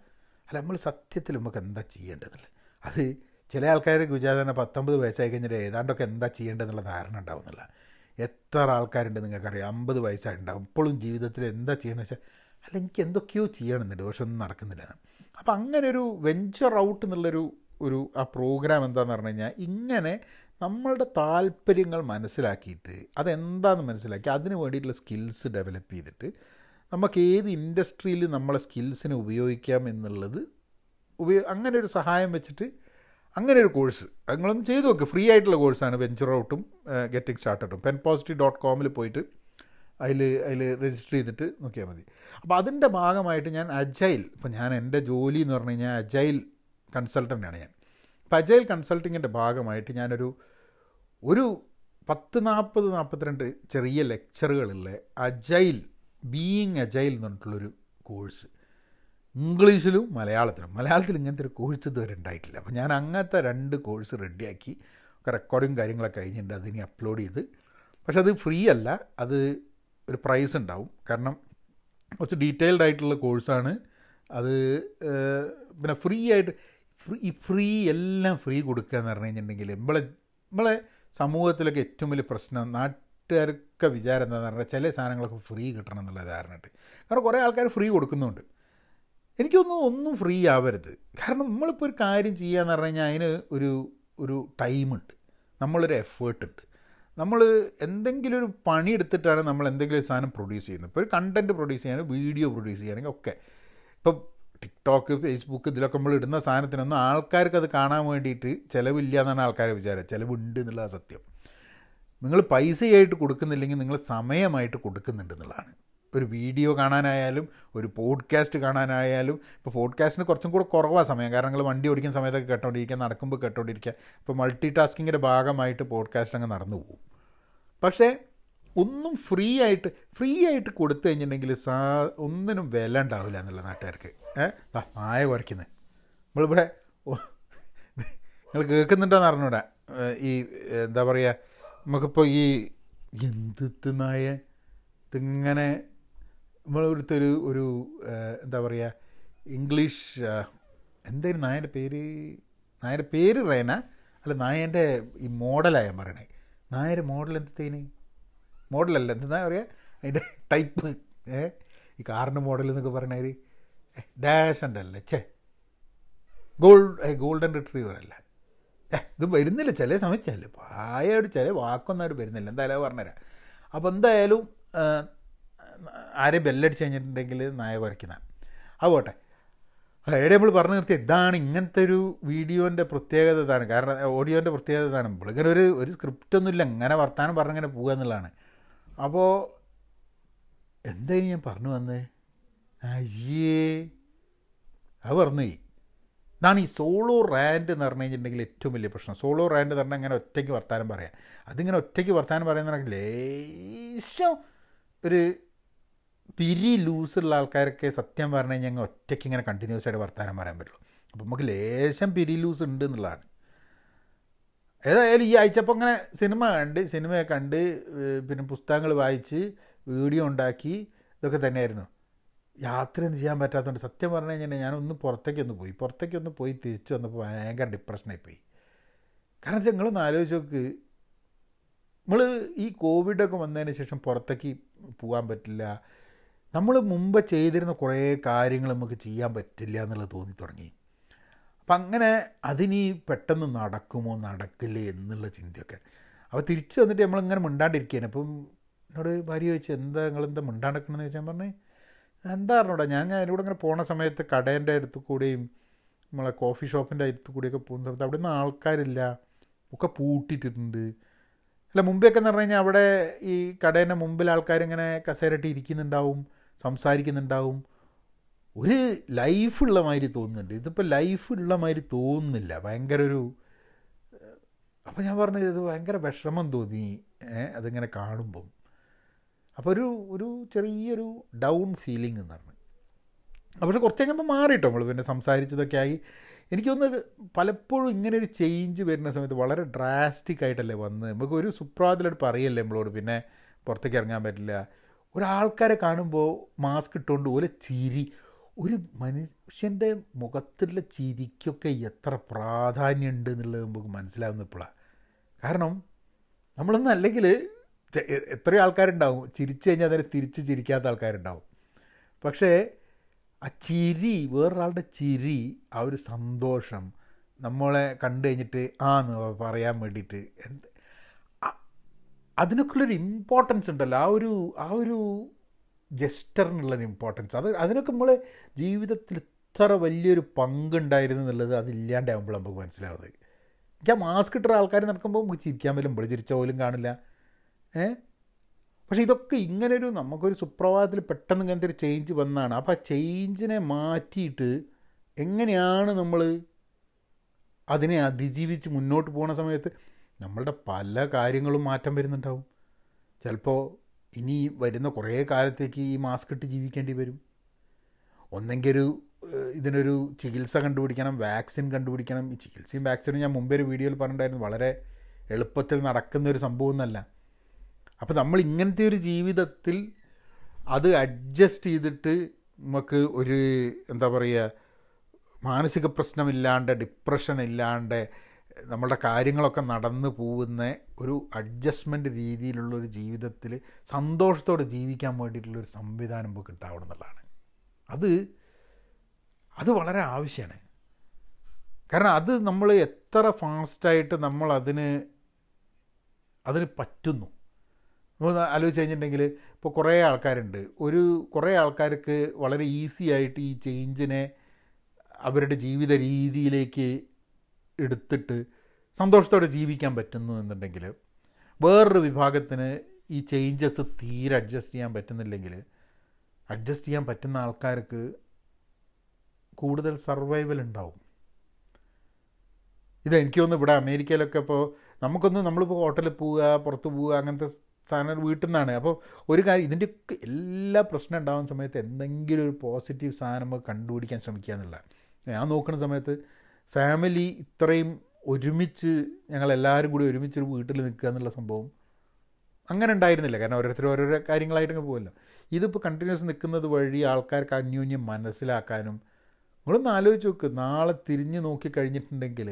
അല്ല നമ്മൾ സത്യത്തിൽ നമുക്ക് എന്താ ചെയ്യേണ്ടതെന്നുള്ളത് അത് ചില ആൾക്കാർക്ക് വിചാരം തന്നെ പത്തൊമ്പത് വയസ്സായി കഴിഞ്ഞാൽ ഏതാണ്ടൊക്കെ എന്താ ചെയ്യേണ്ടതെന്നുള്ള ധാരണ ഉണ്ടാവുന്നില്ല. എത്ര ആൾക്കാരുണ്ട് നിങ്ങൾക്കറിയാം? അമ്പത് വയസ്സായിട്ടുണ്ടാവും. ഇപ്പോഴും ജീവിതത്തിൽ എന്താ ചെയ്യണമെന്ന് വെച്ചാൽ അല്ല എനിക്ക് എന്തൊക്കെയോ ചെയ്യണമെന്നുണ്ട് പക്ഷെ ഒന്നും നടക്കുന്നില്ല. അപ്പം അങ്ങനെ ഒരു വെഞ്ചർ ഔട്ട് എന്നുള്ളൊരു ഒരു ആ പ്രോഗ്രാം എന്താണെന്ന് പറഞ്ഞു കഴിഞ്ഞാൽ ഇങ്ങനെ നമ്മളുടെ താല്പര്യങ്ങൾ മനസ്സിലാക്കിയിട്ട് അതെന്താണെന്ന് മനസ്സിലാക്കി അതിന് വേണ്ടിയിട്ടുള്ള സ്കിൽസ് ഡെവലപ്പ് ചെയ്തിട്ട് നമുക്ക് ഏത് ഇൻഡസ്ട്രിയിൽ നമ്മളെ സ്കിൽസിനെ ഉപയോഗിക്കാം എന്നുള്ളത് ഉപയോ അങ്ങനെ ഒരു സഹായം വെച്ചിട്ട് അങ്ങനെ ഒരു കോഴ്സ് നിങ്ങളൊന്ന് ചെയ്ത് നോക്ക്. ഫ്രീ ആയിട്ടുള്ള കോഴ്സാണ് വെഞ്ചർ ഔട്ടും ഗെറ്റിംഗ് സ്റ്റാർട്ടഡും പെൻ പോസിറ്റീവ് ഡോട്ട് കോമിൽ പോയിട്ട് അതിൽ അതിൽ രജിസ്റ്റർ ചെയ്തിട്ട് നോക്കിയാൽ മതി. അപ്പോൾ അതിന്റെ ഭാഗമായിട്ട് ഞാൻ അജൈൽ ഇപ്പോൾ ഞാൻ എന്റെ ജോലി എന്ന് പറഞ്ഞു കഴിഞ്ഞാൽ അജൈൽ കൺസൾട്ടന്റാണ് ഞാൻ. അപ്പോൾ അജൈൽ കൺസൾട്ടിങ്ങിന്റെ ഭാഗമായിട്ട് ഞാനൊരു ഒരു പത്ത് നാൽപ്പത് നാൽപ്പത്തിരണ്ട് ചെറിയ ലെക്ചറുകളുള്ള അജൈൽ ബീയിങ് അജൈൽ എന്ന് പറഞ്ഞിട്ടുള്ളൊരു കോഴ്സ്. ഇംഗ്ലീഷിലും മലയാളത്തിലും. മലയാളത്തിൽ ഇങ്ങനത്തെ ഒരു കോഴ്സ് ഇതുവരെ ഉണ്ടായിട്ടില്ല. അപ്പോൾ ഞാൻ അങ്ങനത്തെ രണ്ട് കോഴ്സ് റെഡിയാക്കി ഒക്കെ റെക്കോർഡിങ് കാര്യങ്ങളൊക്കെ കഴിഞ്ഞിട്ടുണ്ട്. അതിനി അപ്ലോഡ് ചെയ്ത്. പക്ഷെ അത് ഫ്രീ അല്ല. അത് ഒരു പ്രൈസ് ഉണ്ടാവും. കാരണം കുറച്ച് ഡീറ്റെയിൽഡ് ആയിട്ടുള്ള കോഴ്സാണ്. അത് പിന്നെ ഫ്രീ ആയിട്ട് ഫ്രീ ഫ്രീ എല്ലാം ഫ്രീ കൊടുക്കുക എന്ന് പറഞ്ഞു കഴിഞ്ഞിട്ടുണ്ടെങ്കിൽ നമ്മളെ നമ്മളെ സമൂഹത്തിലൊക്കെ ഏറ്റവും വലിയ പ്രശ്നം നാട്ടുകാരൊക്കെ വിചാരം എന്താണെന്ന് പറഞ്ഞാൽ ചില സാധനങ്ങളൊക്കെ ഫ്രീ കിട്ടണം എന്നുള്ള ധാരണയുണ്ട് കാരണം കുറേ ആൾക്കാർ ഫ്രീ കൊടുക്കുന്നുണ്ട്. എനിക്കൊന്നും ഒന്നും ഫ്രീ ആവരുത്. കാരണം നമ്മളിപ്പോൾ ഒരു കാര്യം ചെയ്യുകയെന്ന് പറഞ്ഞു കഴിഞ്ഞാൽ അതിന് ഒരു ഒരു ടൈമുണ്ട്. നമ്മളൊരു എഫേർട്ട് ഉണ്ട് നമ്മൾ എന്തെങ്കിലും ഒരു പണി എടുത്തിട്ടാണ് നമ്മൾ എന്തെങ്കിലും ഒരു സാധനം പ്രൊഡ്യൂസ് ചെയ്യുന്നത്. ഇപ്പോൾ ഒരു കണ്ടന്റ് പ്രൊഡ്യൂസ് ചെയ്യാനും വീഡിയോ പ്രൊഡ്യൂസ് ചെയ്യാനെങ്കിൽ ഒക്കെ. ഇപ്പം ടിക്ടോക്ക് ഫേസ്ബുക്ക് ഇതിലൊക്കെ നമ്മൾ ഇടുന്ന സാധനത്തിനൊന്നും ആൾക്കാർക്ക് അത് കാണാൻ വേണ്ടിയിട്ട് ചിലവില്ല എന്നാണ് ആൾക്കാരെ വിചാരം ചിലവുണ്ട് എന്നുള്ളതാണ് സത്യം. നിങ്ങൾ പൈസയായിട്ട് കൊടുക്കുന്നില്ലെങ്കിൽ നിങ്ങൾ സമയമായിട്ട് കൊടുക്കുന്നുണ്ട് എന്നുള്ളതാണ്. ഒരു വീഡിയോ കാണാനായാലും ഒരു പോഡ്കാസ്റ്റ് കാണാനായാലും ഇപ്പോൾ പോഡ്കാസ്റ്റിന് കുറച്ചും കൂടെ കുറവാണ് സമയം. കാരണം നിങ്ങൾ വണ്ടി ഓടിക്കുന്ന സമയത്തൊക്കെ കേട്ടോണ്ടിരിക്കുക നടക്കുമ്പോൾ കേട്ടോണ്ടിരിക്കുക. ഇപ്പോൾ മൾട്ടി ടാസ്കിങ്ങിന്റെ ഭാഗമായിട്ട് പോഡ്കാസ്റ്റ് അങ്ങ് നടന്നു പോകും. പക്ഷേ ഒന്നും ഫ്രീ ആയിട്ട് ഫ്രീ ആയിട്ട് കൊടുത്തു കഴിഞ്ഞിട്ടുണ്ടെങ്കിൽ സാ ഒന്നിനും വില ഉണ്ടാവില്ല എന്നുള്ള നാട്ടുകാർക്ക്. ഏഹ് മായ കുറയ്ക്കുന്നത് നമ്മളിവിടെ നിങ്ങൾ കേൾക്കുന്നുണ്ടോയെന്ന് അറിഞ്ഞൂടാ. ഈ എന്താ പറയുക നമുക്കിപ്പോൾ ഈ എന്ത് നായ ഇതിങ്ങനെ നമ്മളിവിടുത്തെ ഒരു ഒരു എന്താ പറയുക ഇംഗ്ലീഷ് എന്തായാലും നായന്റെ പേര്? നായന്റെ പേര് റേന? അല്ല നായന്റെ ഈ മോഡലാണ് ഞാൻ പറയണേ. നായന്റെ മോഡൽ എന്തത്തേന് മോഡലല്ല. എന്താ പറയുക അതിന്റെ ടൈപ്പ് ഏ? ഈ കാറിന്റെ മോഡൽ എന്നൊക്കെ പറഞ്ഞാൽ ഡാഷ് ഉണ്ടല്ലേ ചേ ഗോൾഡ് ഗോൾഡൻ റിട്രീവർ അല്ല. ഇത് വരുന്നില്ല. ചില സമയത്തല്ലേ പായോട് ചില വാക്കൊന്നായിട്ട് വരുന്നില്ല. എന്തായാലും പറഞ്ഞുതരാം. അപ്പോൾ എന്തായാലും ആരെയും ബെല്ലടിച്ച് കഴിഞ്ഞിട്ടുണ്ടെങ്കിൽ നായ കുറയ്ക്കുന്ന അത് പോട്ടെ. എവിടെ നമ്മൾ പറഞ്ഞു നിർത്തി ഇതാണ് ഇങ്ങനത്തെ ഒരു വീഡിയോന്റെ പ്രത്യേകത ഇതാണ്. കാരണം ഓഡിയോന്റെ പ്രത്യേകത ഇതാണ്. നമ്മളിങ്ങനെ ഒരു ഒരു സ്ക്രിപ്റ്റൊന്നുമില്ല ഇങ്ങനെ വർത്താനം പറഞ്ഞിങ്ങനെ പോകുക എന്നുള്ളതാണ്. അപ്പോൾ എന്തായാലും ഞാൻ പറഞ്ഞു വന്നേ? അയ്യേ. അത് പറഞ്ഞു ഇതാണ് ഈ സോളോ റാൻഡ് എന്ന് പറഞ്ഞു കഴിഞ്ഞിട്ടുണ്ടെങ്കിൽ ഏറ്റവും വലിയ പ്രശ്നം. സോളോ റാൻഡ് എന്ന് പറഞ്ഞാൽ അങ്ങനെ ഒറ്റയ്ക്ക് വർത്താനം പറയാം. അതിങ്ങനെ ഒറ്റയ്ക്ക് വർത്താനം പറയുന്ന ലേശം ഒരു പിരി ലൂസുള്ള ആൾക്കാരൊക്കെ സത്യം പറഞ്ഞു കഴിഞ്ഞാൽ ഞങ്ങൾ ഒറ്റയ്ക്ക് ഇങ്ങനെ കണ്ടിന്യൂസ് ആയിട്ട് വർത്താനം പറയാൻ പറ്റുള്ളൂ. അപ്പോൾ നമുക്ക് ലേശം പിരി ലൂസ് ഉണ്ട് എന്നുള്ളതാണ്. ഏതായാലും ഈ ആഴ്ചപ്പോൾ അങ്ങനെ സിനിമ കണ്ട് സിനിമയെ കണ്ട് പിന്നെ പുസ്തകങ്ങൾ വായിച്ച് വീഡിയോ ഉണ്ടാക്കി ഇതൊക്കെ തന്നെയായിരുന്നു. യാത്രയൊന്നും ചെയ്യാൻ പറ്റാത്തതുകൊണ്ട് സത്യം പറഞ്ഞു കഴിഞ്ഞാൽ ഞാനൊന്ന് പുറത്തേക്കൊന്ന് പോയി. പുറത്തേക്കൊന്ന് പോയി തിരിച്ചു വന്നപ്പോൾ ഭയങ്കര ഡിപ്രഷനായി പോയി. കാരണം വെച്ചാൽ നിങ്ങളൊന്ന് ആലോചിച്ച് നോക്ക്. നമ്മൾ ഈ കോവിഡൊക്കെ വന്നതിന് ശേഷം പുറത്തേക്ക് പോകാൻ പറ്റില്ല. നമ്മൾ മുമ്പ് ചെയ്തിരുന്ന കുറേ കാര്യങ്ങൾ നമുക്ക് ചെയ്യാൻ പറ്റില്ല എന്നുള്ളത് തോന്നി തുടങ്ങി. അപ്പം അങ്ങനെ അതിനി പെട്ടെന്ന് നടക്കുമോ നടക്കില്ലേ എന്നുള്ള ചിന്തയൊക്കെ. അപ്പോൾ തിരിച്ചു വന്നിട്ട് നമ്മളിങ്ങനെ മിണ്ടാണ്ടിരിക്കുകയാണ് അപ്പം എന്നോട് ഭാര്യ ചോദിച്ചു എന്താ നിങ്ങൾ എന്താ മിണ്ടാണ്ടിരിക്കണമെന്ന് ചോദിച്ചാൽ പറഞ്ഞു എന്താ പറഞ്ഞോടാ ഞാൻ ഞാൻ അതിലൂടെ ഇങ്ങനെ പോണ സമയത്ത് കടേന്റെ അടുത്ത് കൂടെയും നമ്മളെ കോഫി ഷോപ്പിന്റെ അടുത്ത് കൂടെയൊക്കെ പോകുന്ന സമയത്ത് അവിടെ നിന്ന് ആൾക്കാരില്ല ഒക്കെ പൂട്ടിയിട്ടിട്ടുണ്ട് അല്ല മുമ്പെയൊക്കെ എന്ന് പറഞ്ഞു കഴിഞ്ഞാൽ അവിടെ ഈ കടേന്റെ മുമ്പിൽ ആൾക്കാരിങ്ങനെ കസേരട്ടി ഇരിക്കുന്നുണ്ടാവും സംസാരിക്കുന്നുണ്ടാവും. ഒരു ലൈഫുള്ള മാതിരി തോന്നുന്നുണ്ട്. ഇതിപ്പോൾ ലൈഫുള്ള മാതിരി തോന്നുന്നില്ല. ഭയങ്കര ഒരു അപ്പോൾ ഞാൻ പറഞ്ഞത് ഇത് ഭയങ്കര വിഷമം തോന്നി അതിങ്ങനെ കാണുമ്പം. അപ്പോൾ ഒരു ഒരു ചെറിയൊരു ഡൗൺ ഫീലിംഗ് എന്നാണ് പക്ഷെ കുറച്ച് കഴിഞ്ഞപ്പോൾ മാറിയിട്ടോ നമ്മൾ പിന്നെ സംസാരിച്ചതൊക്കെ ആയി. എനിക്കൊന്ന് പലപ്പോഴും ഇങ്ങനെ ഒരു ചേഞ്ച് വരുന്ന സമയത്ത് വളരെ ഡ്രാസ്റ്റിക് ആയിട്ടല്ലേ വന്ന്. നമുക്ക് ഒരു സുപ്രാതിലോട്ട് പറയല്ലേ നമ്മളോട് പിന്നെ പുറത്തേക്ക് ഇറങ്ങാൻ പറ്റില്ല. ഒരാൾക്കാരെ കാണുമ്പോൾ മാസ്ക് ഇട്ടുകൊണ്ട് ഒരു ചിരി. ഒരു മനുഷ്യന്റെ മുഖത്തുള്ള ചിരിക്കൊക്കെ എത്ര പ്രാധാന്യമുണ്ട് എന്നുള്ളത് നമുക്ക് മനസ്സിലാവുന്ന ഇപ്പോഴാണ് കാരണം നമ്മളൊന്നും അല്ലെങ്കിൽ എത്രയോ ആൾക്കാരുണ്ടാവും. ചിരിച്ചു കഴിഞ്ഞാൽ അതിനെ തിരിച്ച് ചിരിക്കാത്ത ആൾക്കാരുണ്ടാവും. പക്ഷേ ആ ചിരി വേറൊരാളുടെ ചിരി ആ ഒരു സന്തോഷം നമ്മളെ കണ്ടു കഴിഞ്ഞിട്ട് ആ എന്ന് പറയാൻ വേണ്ടിയിട്ട് എന്ത്? അതിനൊക്കെയുള്ളൊരു ഇമ്പോർട്ടൻസ് ഉണ്ടല്ലോ. ആ ഒരു ആ ഒരു ജസ്റ്ററിനുള്ളൊരു ഇമ്പോർട്ടൻസ് അത് അതിനൊക്കെ നമ്മൾ ജീവിതത്തിൽ ഇത്ര വലിയൊരു പങ്കുണ്ടായിരുന്നു എന്നുള്ളത് അതില്ലാണ്ടാകുമ്പോൾ നമുക്ക് മനസ്സിലാവുന്നത്. എനിക്ക് ആ മാസ്ക് ഇട്ട ആൾക്കാർ നടക്കുമ്പോൾ നമുക്ക് ചിരിക്കാൻ പോലും നമ്മൾ ചിരിച്ച പോലും കാണില്ല. ഏ? പക്ഷേ ഇതൊക്കെ ഇങ്ങനൊരു നമുക്കൊരു സുപ്രഭാതത്തിൽ പെട്ടെന്ന് ഇങ്ങനത്തെ ഒരു ചേഞ്ച് വന്നാണ്. അപ്പോൾ ആ ചേഞ്ചിനെ മാറ്റിയിട്ട് എങ്ങനെയാണ് നമ്മൾ അതിനെ അതിജീവിച്ച് മുന്നോട്ട് പോകുന്ന സമയത്ത് നമ്മളുടെ പല കാര്യങ്ങളും മാറ്റം വരുന്നുണ്ടാവും. ചിലപ്പോൾ ഇനി വരുന്ന കുറേ കാലത്തേക്ക് ഈ മാസ്ക് ഇട്ട് ജീവിക്കേണ്ടി വരും. ഒന്നെങ്കിൽ ഒരു ഇതിനൊരു ചികിത്സ കണ്ടുപിടിക്കണം വാക്സിൻ കണ്ടുപിടിക്കണം. ഈ ചികിത്സയും വാക്സിനും ഞാൻ മുമ്പേ ഒരു വീഡിയോയിൽ പറഞ്ഞിട്ടുണ്ടായിരുന്നു. വളരെ എളുപ്പത്തിൽ നടക്കുന്ന ഒരു സംഭവം എന്നല്ല. അപ്പോൾ നമ്മൾ ഇങ്ങനത്തെ ഒരു ജീവിതത്തിൽ അത് അഡ്ജസ്റ്റ് ചെയ്തിട്ട് നമുക്ക് ഒരു എന്താ പറയുക മാനസിക പ്രശ്നമില്ലാണ്ട് ഡിപ്രഷൻ ഇല്ലാണ്ട് നമ്മളുടെ കാര്യങ്ങളൊക്കെ നടന്നു പോകുന്ന ഒരു അഡ്ജസ്റ്റ്മെന്റ് രീതിയിലുള്ള ഒരു ജീവിതത്തിൽ സന്തോഷത്തോടെ ജീവിക്കാൻ വേണ്ടിയിട്ടുള്ളൊരു സംവിധാനം ഇപ്പോൾ കിട്ടാവണം എന്നുള്ളതാണ്. അത് അത് വളരെ ആവശ്യമാണ് കാരണം അത് നമ്മൾ എത്ര ഫാസ്റ്റായിട്ട് നമ്മൾ അതിന് അതിന് പറ്റുന്നു. നമ്മൾ ആലോചിച്ച് കഴിഞ്ഞിട്ടുണ്ടെങ്കിൽ ഇപ്പോൾ കുറേ ആൾക്കാരുണ്ട്. ഒരു കുറേ ആൾക്കാർക്ക് വളരെ ഈസി ആയിട്ട് ഈ ചേഞ്ചിനെ അവരുടെ ജീവിത രീതിയിലേക്ക് എടുത്തിട്ട് സന്തോഷത്തോടെ ജീവിക്കാൻ പറ്റുന്നു എന്നുണ്ടെങ്കിൽ വേറൊരു വിഭാഗത്തിന് ഈ ചേഞ്ചസ് തീരെ അഡ്ജസ്റ്റ് ചെയ്യാൻ പറ്റുന്നില്ലെങ്കിൽ അഡ്ജസ്റ്റ് ചെയ്യാൻ പറ്റുന്ന ആൾക്കാർക്ക് കൂടുതൽ സർവൈവൽ ഉണ്ടാവും. ഇത് എനിക്ക് തോന്നുന്നു ഇവിടെ അമേരിക്കയിലൊക്കെ ഇപ്പോൾ നമുക്കൊന്ന് നമ്മളിപ്പോൾ ഹോട്ടലിൽ പോവുക പുറത്ത് പോവുക അങ്ങനത്തെ സാധനം വീട്ടിൽ നിന്നാണ്. അപ്പോൾ ഒരു കാര്യം ഇതിന്റെയൊക്കെ എല്ലാ പ്രശ്നം ഉണ്ടാകുന്ന സമയത്ത് എന്തെങ്കിലും ഒരു പോസിറ്റീവ് സാധനം കണ്ടുപിടിക്കാൻ ശ്രമിക്കുക എന്നുള്ള ഞാൻ നോക്കുന്ന സമയത്ത് ഫാമിലി ഇത്രയും ഒരുമിച്ച് ഞങ്ങളെല്ലാവരും കൂടി ഒരുമിച്ച് ഒരു വീട്ടിൽ നിൽക്കുക എന്നുള്ള സംഭവം അങ്ങനെ ഉണ്ടായിരുന്നില്ല. കാരണം ഓരോരുത്തർ ഓരോരോ കാര്യങ്ങളായിട്ട് അങ്ങ് പോകുമല്ലോ ഇതിപ്പോൾ കണ്ടിന്യൂസ് നിൽക്കുന്നത് വഴി ആൾക്കാർക്ക് അന്യോന്യം മനസ്സിലാക്കാനും നിങ്ങളൊന്ന് ആലോചിച്ച് നോക്ക്. നാളെ തിരിഞ്ഞ് നോക്കി കഴിഞ്ഞിട്ടുണ്ടെങ്കിൽ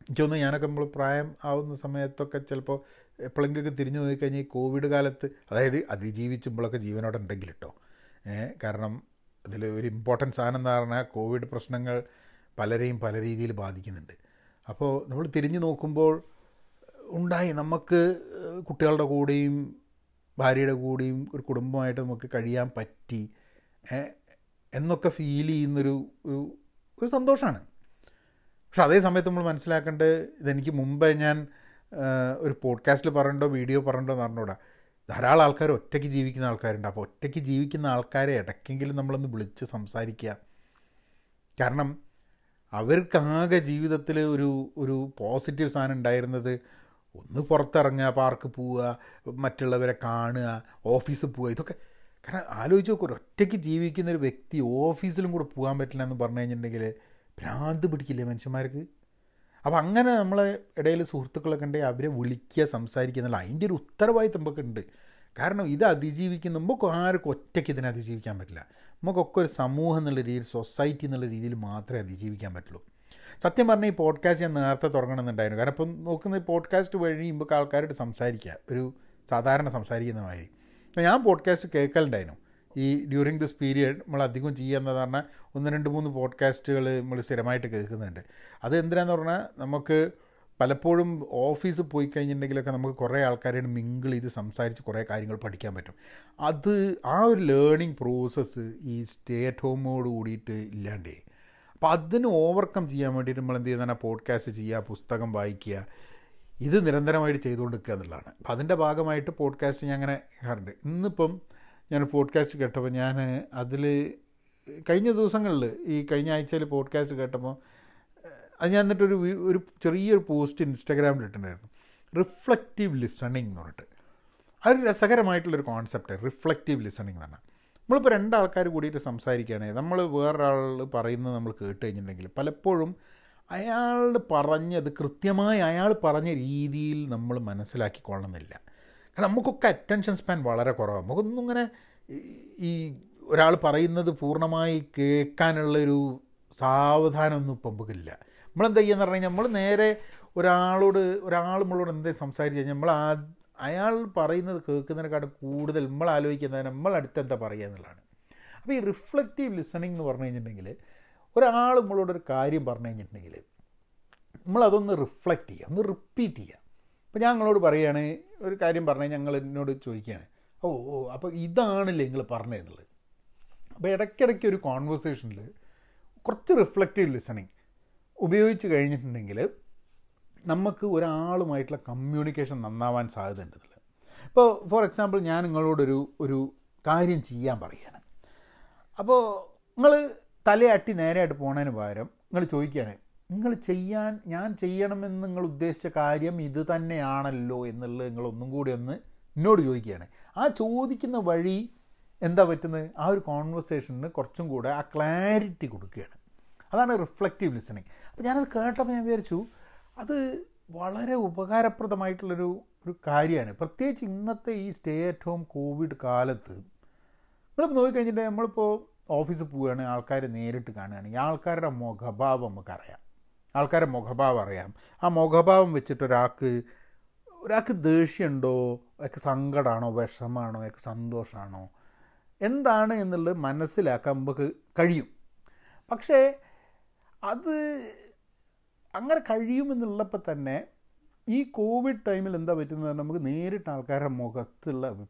എനിക്കൊന്ന് ഞാനൊക്കെ നമ്മൾ പ്രായം ആവുന്ന സമയത്തൊക്കെ ചിലപ്പോൾ എപ്പോഴെങ്കിലുമൊക്കെ തിരിഞ്ഞു നോക്കിക്കഴിഞ്ഞാൽ ഈ കോവിഡ് കാലത്ത് അതായത് അതിജീവിച്ചുമ്പോഴൊക്കെ ജീവനോടെ ഉണ്ടെങ്കിൽ കേട്ടോ കാരണം അതിൽ ഒരു ഇമ്പോർട്ടൻസ് സാധനം എന്ന് പറഞ്ഞാൽ കോവിഡ് പ്രശ്നങ്ങൾ പലരെയും പല രീതിയിൽ ബാധിക്കുന്നുണ്ട്. അപ്പോൾ നമ്മൾ തിരിഞ്ഞു നോക്കുമ്പോൾ ഉണ്ടായി നമുക്ക് കുട്ടികളുടെ കൂടെയും ഭാര്യയുടെ കൂടെയും ഒരു കുടുംബമായിട്ട് നമുക്ക് കഴിയാൻ പറ്റി എന്നൊക്കെ ഫീൽ ചെയ്യുന്നൊരു ഒരു ഒരു സന്തോഷമാണ് പക്ഷെ അതേ സമയത്ത് നമ്മൾ മനസ്സിലാക്കേണ്ടത് ഇതെനിക്ക് മുമ്പേ ഞാൻ ഒരു പോഡ്കാസ്റ്റിൽ പറയണ്ടോ വീഡിയോ പറയണ്ടോ എന്ന് പറഞ്ഞുകൂടാ. ധാരാളം ആൾക്കാർ ഒറ്റയ്ക്ക് ജീവിക്കുന്ന ആൾക്കാരുണ്ട്. അപ്പോൾ ഒറ്റയ്ക്ക് ജീവിക്കുന്ന ആൾക്കാരെ ഇടയ്ക്കെങ്കിലും നമ്മളൊന്ന് വിളിച്ച് സംസാരിക്കുക. കാരണം അവർക്കാകെ ജീവിതത്തിൽ ഒരു ഒരു പോസിറ്റീവ് സാധനം ഉണ്ടായിരുന്നത് ഒന്ന് പുറത്തിറങ്ങുക പാർക്ക് പോവുക മറ്റുള്ളവരെ കാണുക ഓഫീസിൽ പോവുക ഇതൊക്കെ. കാരണം ആലോചിച്ച് നോക്കൂ ഒരു ഒറ്റയ്ക്ക് ജീവിക്കുന്ന ഒരു വ്യക്തി ഓഫീസിലും കൂടെ പോകാൻ പറ്റില്ല എന്ന് പറഞ്ഞു കഴിഞ്ഞിട്ടുണ്ടെങ്കിൽ ഭ്രാന്ത് പിടിക്കില്ലേ മനുഷ്യന്മാർക്ക്? അപ്പോൾ അങ്ങനെ നമ്മളെ ഇടയിൽ സുഹൃത്തുക്കളൊക്കെ ഉണ്ടെങ്കിൽ അവരെ വിളിക്കുക സംസാരിക്കുക എന്നുള്ള അതിന്റെ ഒരു ഉത്തരവാദിത്തം നമുക്ക് കാരണം ഇത് അതിജീവിക്കുന്ന നമുക്ക് ആർക്കും ഒറ്റയ്ക്ക് ഇതിനെ അതിജീവിക്കാൻ പറ്റില്ല. നമുക്കൊക്കെ ഒരു സമൂഹം എന്നുള്ള രീതിയിൽ സൊസൈറ്റി എന്നുള്ള രീതിയിൽ മാത്രമേ അതിജീവിക്കാൻ പറ്റുള്ളൂ. സത്യം പറഞ്ഞാൽ ഈ പോഡ്കാസ്റ്റ് ഞാൻ നേരത്തെ തുടങ്ങണമെന്നുണ്ടായിരുന്നു. കാരണം ഇപ്പം നോക്കുന്ന പോഡ്കാസ്റ്റ് വഴി നമുക്ക് ആൾക്കാരോട് സംസാരിക്കുക ഒരു സാധാരണ സംസാരിക്കുന്ന മാതിരി. ഞാൻ പോഡ്കാസ്റ്റ് കേൾക്കലുണ്ടായിരുന്നു. ഈ ഡ്യൂറിങ് ദിസ് പീരിയഡ് നമ്മൾ അധികം ചെയ്യുന്നത് പറഞ്ഞാൽ ഒന്ന് രണ്ട് മൂന്ന് പോഡ്കാസ്റ്റുകൾ നമ്മൾ സ്ഥിരമായിട്ട് കേൾക്കുന്നുണ്ട്. അത് എന്തിനാന്ന് പറഞ്ഞാൽ നമുക്ക് പലപ്പോഴും ഓഫീസിൽ പോയി കഴിഞ്ഞിട്ടുണ്ടെങ്കിലൊക്കെ നമുക്ക് കുറേ ആൾക്കാരോട് മിങ്കിൾ ചെയ്ത് സംസാരിച്ച് കുറേ കാര്യങ്ങൾ പഠിക്കാൻ പറ്റും. അത് ആ ഒരു ലേണിംഗ് പ്രോസസ്സ് ഈ സ്റ്റേ അറ്റ് ഹോമോട് കൂടിയിട്ട് ഇല്ലാണ്ടേ. അപ്പോൾ അതിന് ഓവർകം ചെയ്യാൻ വേണ്ടിയിട്ട് നമ്മൾ എന്ത് ചെയ്യുന്നതാണ്? പോഡ്കാസ്റ്റ് ചെയ്യുക പുസ്തകം വായിക്കുക. ഇത് നിരന്തരമായിട്ട് ചെയ്തുകൊണ്ട് നിൽക്കുക എന്നുള്ളതാണ്. അപ്പോൾ അതിന്റെ ഭാഗമായിട്ട് പോഡ്കാസ്റ്റ് ഞാൻ അങ്ങനെ കേൾക്കാറുണ്ട് ഇന്നിപ്പം ഞാൻ പോഡ്കാസ്റ്റ് കേട്ടപ്പോൾ ഞാൻ അതിൽ കഴിഞ്ഞ ദിവസങ്ങളിൽ ഈ കഴിഞ്ഞ ആഴ്ചയിൽ പോഡ്കാസ്റ്റ് കേട്ടപ്പോൾ അത് ഞാൻ എന്നിട്ടൊരു ഒരു ചെറിയൊരു പോസ്റ്റ് ഇൻസ്റ്റാഗ്രാമിൽ ഇട്ടിട്ടുണ്ടായിരുന്നു. റിഫ്ലക്റ്റീവ് ലിസണിങ് എന്ന് പറഞ്ഞിട്ട്. അതൊരു രസകരമായിട്ടുള്ളൊരു കോൺസെപ്റ്റ് റിഫ്ലക്റ്റീവ് ലിസണിങ് എന്ന് പറഞ്ഞാൽ. നമ്മളിപ്പോൾ രണ്ടാൾക്കാർ കൂടിയിട്ട് സംസാരിക്കുകയാണെങ്കിൽ നമ്മൾ വേറൊരാൾ പറയുന്നത് നമ്മൾ കേട്ട് കഴിഞ്ഞിട്ടുണ്ടെങ്കിൽ പലപ്പോഴും അയാൾ പറഞ്ഞത് കൃത്യമായി അയാൾ പറഞ്ഞ രീതിയിൽ നമ്മൾ മനസ്സിലാക്കിക്കൊള്ളണമെന്നില്ല. കാരണം നമുക്കൊക്കെ അറ്റൻഷൻ സ്പാൻ വളരെ കുറവാണ്. നമുക്കൊന്നും ഇങ്ങനെ ഈ ഒരാൾ പറയുന്നത് പൂർണമായി കേൾക്കാനുള്ളൊരു സാവധാനമൊന്നും ഇപ്പം നമുക്കില്ല. നമ്മളെന്താ ചെയ്യുക പറഞ്ഞു കഴിഞ്ഞാൽ നമ്മൾ നേരെ ഒരാളോട് ഒരാൾ നമ്മളോട് എന്തെങ്കിലും സംസാരിച്ച് കഴിഞ്ഞാൽ നമ്മൾ ആ അയാൾ പറയുന്നത് കേൾക്കുന്നതിനെക്കാട്ടും കൂടുതൽ നമ്മൾ ആലോചിക്കുന്നത് നമ്മൾ അടുത്ത് എന്താ പറയുക എന്നുള്ളതാണ്. അപ്പോൾ ഈ റിഫ്ലക്റ്റീവ് ലിസണിങ് എന്ന് പറഞ്ഞു കഴിഞ്ഞിട്ടുണ്ടെങ്കിൽ ഒരാൾ നമ്മളോട് ഒരു കാര്യം പറഞ്ഞു കഴിഞ്ഞിട്ടുണ്ടെങ്കിൽ നമ്മളതൊന്ന് റിഫ്ലക്റ്റ് ചെയ്യുക ഒന്ന് റിപ്പീറ്റ് ചെയ്യുക. അപ്പോൾ ഞാൻ നിങ്ങളോട് പറയുകയാണ് ഒരു കാര്യം പറഞ്ഞാൽ ഞങ്ങൾ എന്നോട് ചോദിക്കുകയാണ് ഓ ഓ അപ്പോൾ ഇതാണല്ലേ നിങ്ങൾ പറഞ്ഞതെന്നുള്ളത് അപ്പോൾ ഇടയ്ക്കിടയ്ക്ക് ഒരു കോൺവെർസേഷനിൽ കുറച്ച് റിഫ്ലക്റ്റീവ് ലിസണിങ് ഉപയോഗിച്ച് കഴിഞ്ഞിട്ടുണ്ടെങ്കിൽ നമുക്ക് ഒരാളുമായിട്ടുള്ള കമ്മ്യൂണിക്കേഷൻ നന്നാവാൻ സാധ്യത ഉണ്ടെന്നില്ല ഇപ്പോൾ ഫോർ എക്സാമ്പിൾ ഞാൻ നിങ്ങളോടൊരു ഒരു കാര്യം ചെയ്യാൻ പറയുകയാണ്. അപ്പോൾ നിങ്ങൾ തലയാട്ടി നേരെയായിട്ട് പോണതിന് പകരം നിങ്ങൾ ചോദിക്കുകയാണ് നിങ്ങൾ ചെയ്യാൻ ഞാൻ ചെയ്യണമെന്ന് നിങ്ങൾ ഉദ്ദേശിച്ച കാര്യം ഇത് തന്നെയാണല്ലോ എന്നുള്ളത് നിങ്ങൾ ഒന്നും കൂടി ഒന്ന് എന്നോട് ചോദിക്കുകയാണ്. ആ ചോദിക്കുന്ന വഴി എന്താ പറ്റുന്നത്? ആ ഒരു കോൺവെർസേഷന് കുറച്ചും കൂടെ ആ ക്ലാരിറ്റി കൊടുക്കുകയാണ്. അതാണ് റിഫ്ലക്റ്റീവ് ലിസണിങ് അപ്പോൾ ഞാനത് കേട്ടപ്പോൾ ഞാൻ വിചാരിച്ചു അത് വളരെ ഉപകാരപ്രദമായിട്ടുള്ളൊരു ഒരു കാര്യമാണ്. പ്രത്യേകിച്ച് ഇന്നത്തെ ഈ സ്റ്റേ അറ്റ് ഹോം കോവിഡ് കാലത്ത് നമ്മളിപ്പോൾ നോക്കിക്കഴിഞ്ഞിട്ട് നമ്മളിപ്പോൾ ഓഫീസിൽ പോവുകയാണ് ആൾക്കാർ നേരിട്ട് കാണുകയാണെങ്കിൽ ആൾക്കാരുടെ മുഖഭാവം നമുക്കറിയാം. ആൾക്കാരുടെ മുഖഭാവം അറിയാം. ആ മുഖഭാവം വെച്ചിട്ട് ഒരാൾക്ക് ഒരാൾക്ക് ദേഷ്യമുണ്ടോ? ഒക്കെ സങ്കടമാണോ വിഷമാണോ? ഒക്കെ സന്തോഷമാണോ? എന്താണ് എന്നുള്ളത് മനസ്സിലാക്കാൻ നമുക്ക് കഴിയും. പക്ഷേ അത് അങ്ങനെ കഴിയുമെന്നുള്ളപ്പോൾ തന്നെ ഈ കോവിഡ് ടൈമിൽ എന്താ പറ്റുന്നത് നമുക്ക് നേരിട്ട് ആൾക്കാരുടെ മുഖത്തുള്ള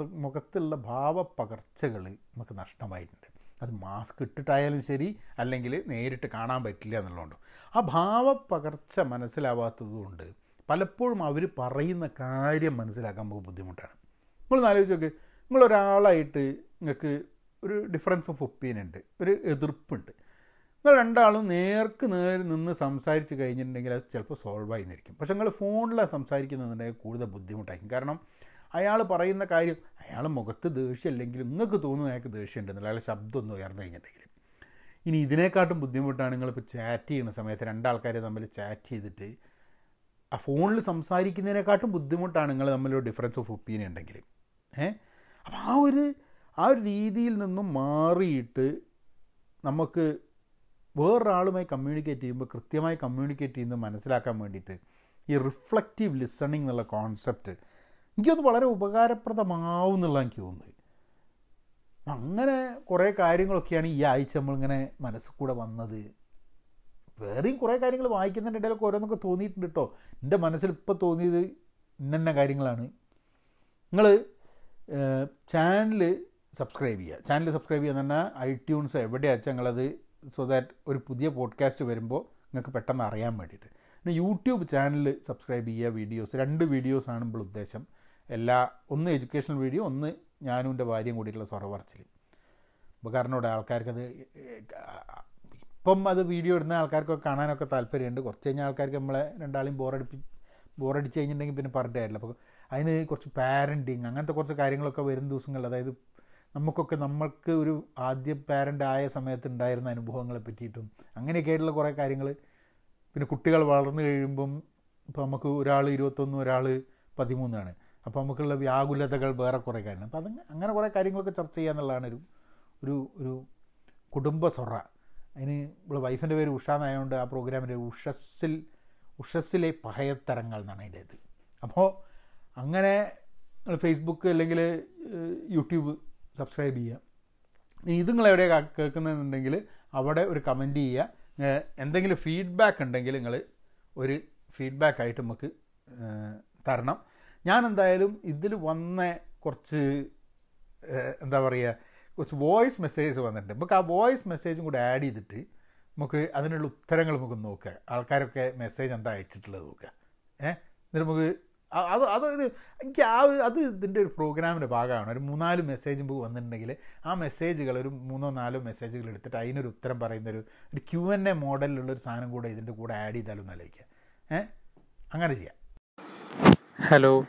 മുഖത്തുള്ള ഭാവപ്പകർച്ചകൾ നമുക്ക് നഷ്ടമായിട്ടുണ്ട്. അത് മാസ്ക് ഇട്ടിട്ടായാലും ശരി അല്ലെങ്കിൽ നേരിട്ട് കാണാൻ പറ്റില്ല എന്നുള്ളതുകൊണ്ട്. ആ ഭാവപ്പകർച്ച മനസ്സിലാവാത്തതുകൊണ്ട് പലപ്പോഴും അവർ പറയുന്ന കാര്യം മനസ്സിലാക്കാൻ നമുക്ക് ബുദ്ധിമുട്ടാണ്. നിങ്ങൾ ആലോചിച്ച് നോക്ക്. നിങ്ങളൊരാളായിട്ട് നിങ്ങൾക്ക് ഒരു ഡിഫറൻസ് ഓഫ് ഒപ്പീനിയൻ ഉണ്ട്. ഒരു എതിർപ്പുണ്ട്. നിങ്ങൾ രണ്ടാളും നേർക്ക് നേരെ നിന്ന് സംസാരിച്ച് കഴിഞ്ഞിട്ടുണ്ടെങ്കിൽ അത് ചിലപ്പോൾ സോൾവ് ആയി പക്ഷെ നിങ്ങൾ ഫോണിലാണ് സംസാരിക്കുന്നുണ്ടെങ്കിൽ കൂടുതൽ ബുദ്ധിമുട്ടായിരിക്കും. കാരണം അയാൾ പറയുന്ന കാര്യം അയാൾ മുഖത്ത് ദേഷ്യമില്ലെങ്കിലും നിങ്ങൾക്ക് തോന്നുന്നു അയാൾക്ക് ദേഷ്യമുണ്ടെന്നില്ല. അയാൾ ശബ്ദം ഒന്ന് ഉയർന്നു കഴിഞ്ഞിട്ടുണ്ടെങ്കിൽ ഇനി ഇതിനേക്കാട്ടും ബുദ്ധിമുട്ടാണ് നിങ്ങളിപ്പോൾ ചാറ്റ് ചെയ്യുന്ന സമയത്ത് രണ്ടാൾക്കാരെ തമ്മിൽ ചാറ്റ് ചെയ്തിട്ട് ആ ഫോണിൽ സംസാരിക്കുന്നതിനെക്കാട്ടും ബുദ്ധിമുട്ടാണ് നിങ്ങൾ തമ്മിലൊരു ഡിഫറൻസ് ഓഫ് ഒപ്പീനിയൻ ഉണ്ടെങ്കിൽ. ഏഹ് അപ്പോൾ ആ ഒരു ആ ഒരു രീതിയിൽ നിന്നും മാറിയിട്ട് നമുക്ക് വേറൊരാളുമായി കമ്മ്യൂണിക്കേറ്റ് ചെയ്യുമ്പോൾ കൃത്യമായി കമ്മ്യൂണിക്കേറ്റ് ചെയ്യുന്നത് മനസ്സിലാക്കാൻ വേണ്ടിയിട്ട് ഈ റിഫ്ലക്റ്റീവ് ലിസണിങ് എന്നുള്ള കോൺസെപ്റ്റ് എനിക്കത് വളരെ ഉപകാരപ്രദമാവും എന്നുള്ള എനിക്ക് തോന്നുന്നത്. അങ്ങനെ കുറേ കാര്യങ്ങളൊക്കെയാണ് ഈ ആഴ്ച നമ്മളിങ്ങനെ മനസ്സിൽ കൂടെ വന്നത്. വേറെയും കുറേ കാര്യങ്ങൾ വായിക്കുന്നതിന്റെ ഇടയിലൊക്കെ ഓരോന്നൊക്കെ തോന്നിയിട്ടുണ്ട് കേട്ടോ. എന്റെ മനസ്സിൽ ഇപ്പോൾ തോന്നിയത് ഇന്ന കാര്യങ്ങളാണ്. നിങ്ങൾ ചാനൽ സബ്സ്ക്രൈബ് ചെയ്യുക. ചാനൽ സബ്സ്ക്രൈബ് ചെയ്യുക എന്ന് പറഞ്ഞാൽ ഐ ട്യൂൺസ് എവിടെയാച്ചാൽ നിങ്ങളത് സോ ദാറ്റ് ഒരു പുതിയ പോഡ്കാസ്റ്റ് വരുമ്പോൾ നിങ്ങൾക്ക് പെട്ടെന്ന് അറിയാൻ വേണ്ടിയിട്ട്. പിന്നെ യൂട്യൂബ് ചാനൽ സബ്സ്ക്രൈബ് ചെയ്യുക വീഡിയോസ് രണ്ട് വീഡിയോസ് ഇപ്പോൾ ഉദ്ദേശം. എല്ലാ ഒന്ന് എഡ്യൂക്കേഷണൽ വീഡിയോ ഒന്ന് ഞാനും എന്റെ ഭാര്യയും കൂടിയിട്ടുള്ള സ്വറ പറച്ചിൽ അപ്പോൾ കാരണം ഇവിടെ ആൾക്കാർക്കത് ഇപ്പം അത് വീഡിയോ ഇടുന്ന ആൾക്കാർക്കൊക്കെ കാണാനൊക്കെ താല്പര്യമുണ്ട്. കുറച്ച് കഴിഞ്ഞാൽ ആൾക്കാർക്ക് നമ്മളെ രണ്ടാളെയും ബോറടിപ്പി ബോറടിച്ച് കഴിഞ്ഞിട്ടുണ്ടെങ്കിൽ പിന്നെ പറഞ്ഞിട്ട് കാര്യമില്ല. അപ്പോൾ അതിന് കുറച്ച് പാരന്റിങ് അങ്ങനത്തെ കുറച്ച് കാര്യങ്ങളൊക്കെ വരും ദിവസങ്ങളിൽ. അതായത് നമുക്കൊക്കെ നമ്മൾക്ക് ഒരു ആദ്യ പാരന്റ് ആയ സമയത്ത് ഉണ്ടായിരുന്ന അനുഭവങ്ങളെ പറ്റിയിട്ടും അങ്ങനെയൊക്കെ ആയിട്ടുള്ള കുറേ കാര്യങ്ങൾ. പിന്നെ കുട്ടികൾ വളർന്നു കഴിയുമ്പം ഇപ്പോൾ നമുക്ക് ഒരാൾ ഇരുപത്തൊന്ന് ഒരാൾ പതിമൂന്നാണ്. അപ്പോൾ നമുക്കുള്ള വ്യാകുലതകൾ വേറെ കുറേ കാര്യങ്ങൾ. അപ്പോൾ അത് അങ്ങനെ കുറേ കാര്യങ്ങളൊക്കെ ചർച്ച ചെയ്യുക എന്നുള്ളതാണ് ഒരു ഒരു ഒരു കുടുംബ സൊറ. അതിന് ഇവിടെ വൈഫിന്റെ പേര് ഉഷ എന്നായതുകൊണ്ട് ആ പ്രോഗ്രാമിന്റെ ഉഷസ്സിൽ ഉഷസ്സിലെ പഹയത്തരങ്ങൾ എന്നാണ് അതിന്റെ ഇത് അപ്പോൾ അങ്ങനെ ഫേസ്ബുക്ക് അല്ലെങ്കിൽ യൂട്യൂബ് സബ്സ്ക്രൈബ് ചെയ്യുക. ഇനി ഇത് നിങ്ങൾ എവിടെയാണ് കേൾക്കുന്നതെന്നുണ്ടെങ്കിൽ അവിടെ ഒരു കമന്റ് ചെയ്യുക. എന്തെങ്കിലും ഫീഡ്ബാക്ക് ഉണ്ടെങ്കിൽ നിങ്ങൾ ഒരു ഫീഡ്ബാക്ക് ആയിട്ട് നമുക്ക് തരണം. ഞാൻ എന്തായാലും ഇതിൽ വന്ന കുറച്ച് എന്താ പറയുക കുറച്ച് വോയിസ് മെസ്സേജസ് വന്നിട്ടുണ്ട്. നമുക്ക് ആ വോയിസ് മെസ്സേജും കൂടി ആഡ് ചെയ്തിട്ട് നമുക്ക് അതിനുള്ള ഉത്തരങ്ങൾ നമുക്ക് നോക്കുക. ആൾക്കാരൊക്കെ മെസ്സേജ് എന്താ അയച്ചിട്ടുള്ളത് നോക്കുക. ഏഹ് എന്നിട്ട് നമുക്ക് അത് അതൊരു എനിക്ക് ആ അത് ഇതിന്റെ ഒരു പ്രോഗ്രാമിന്റെ ഭാഗമാണ്. ഒരു മൂന്നാൽ മെസ്സേജ് പോയി വന്നിട്ടുണ്ടെങ്കിൽ ആ മെസ്സേജുകൾ ഒരു മൂന്നോ നാലോ മെസ്സേജുകൾ എടുത്തിട്ട് അതിനൊരു ഉത്തരം പറയുന്നൊരു ഒരു ക്യു എൻ എ മോഡലിലുള്ള ഒരു സാധനം കൂടെ ഇതിന്റെ കൂടെ ആഡ് ചെയ്താലും നല്ലതായിരിക്കും. ഏഹ് അങ്ങനെ ചെയ്യാം. ഹലോ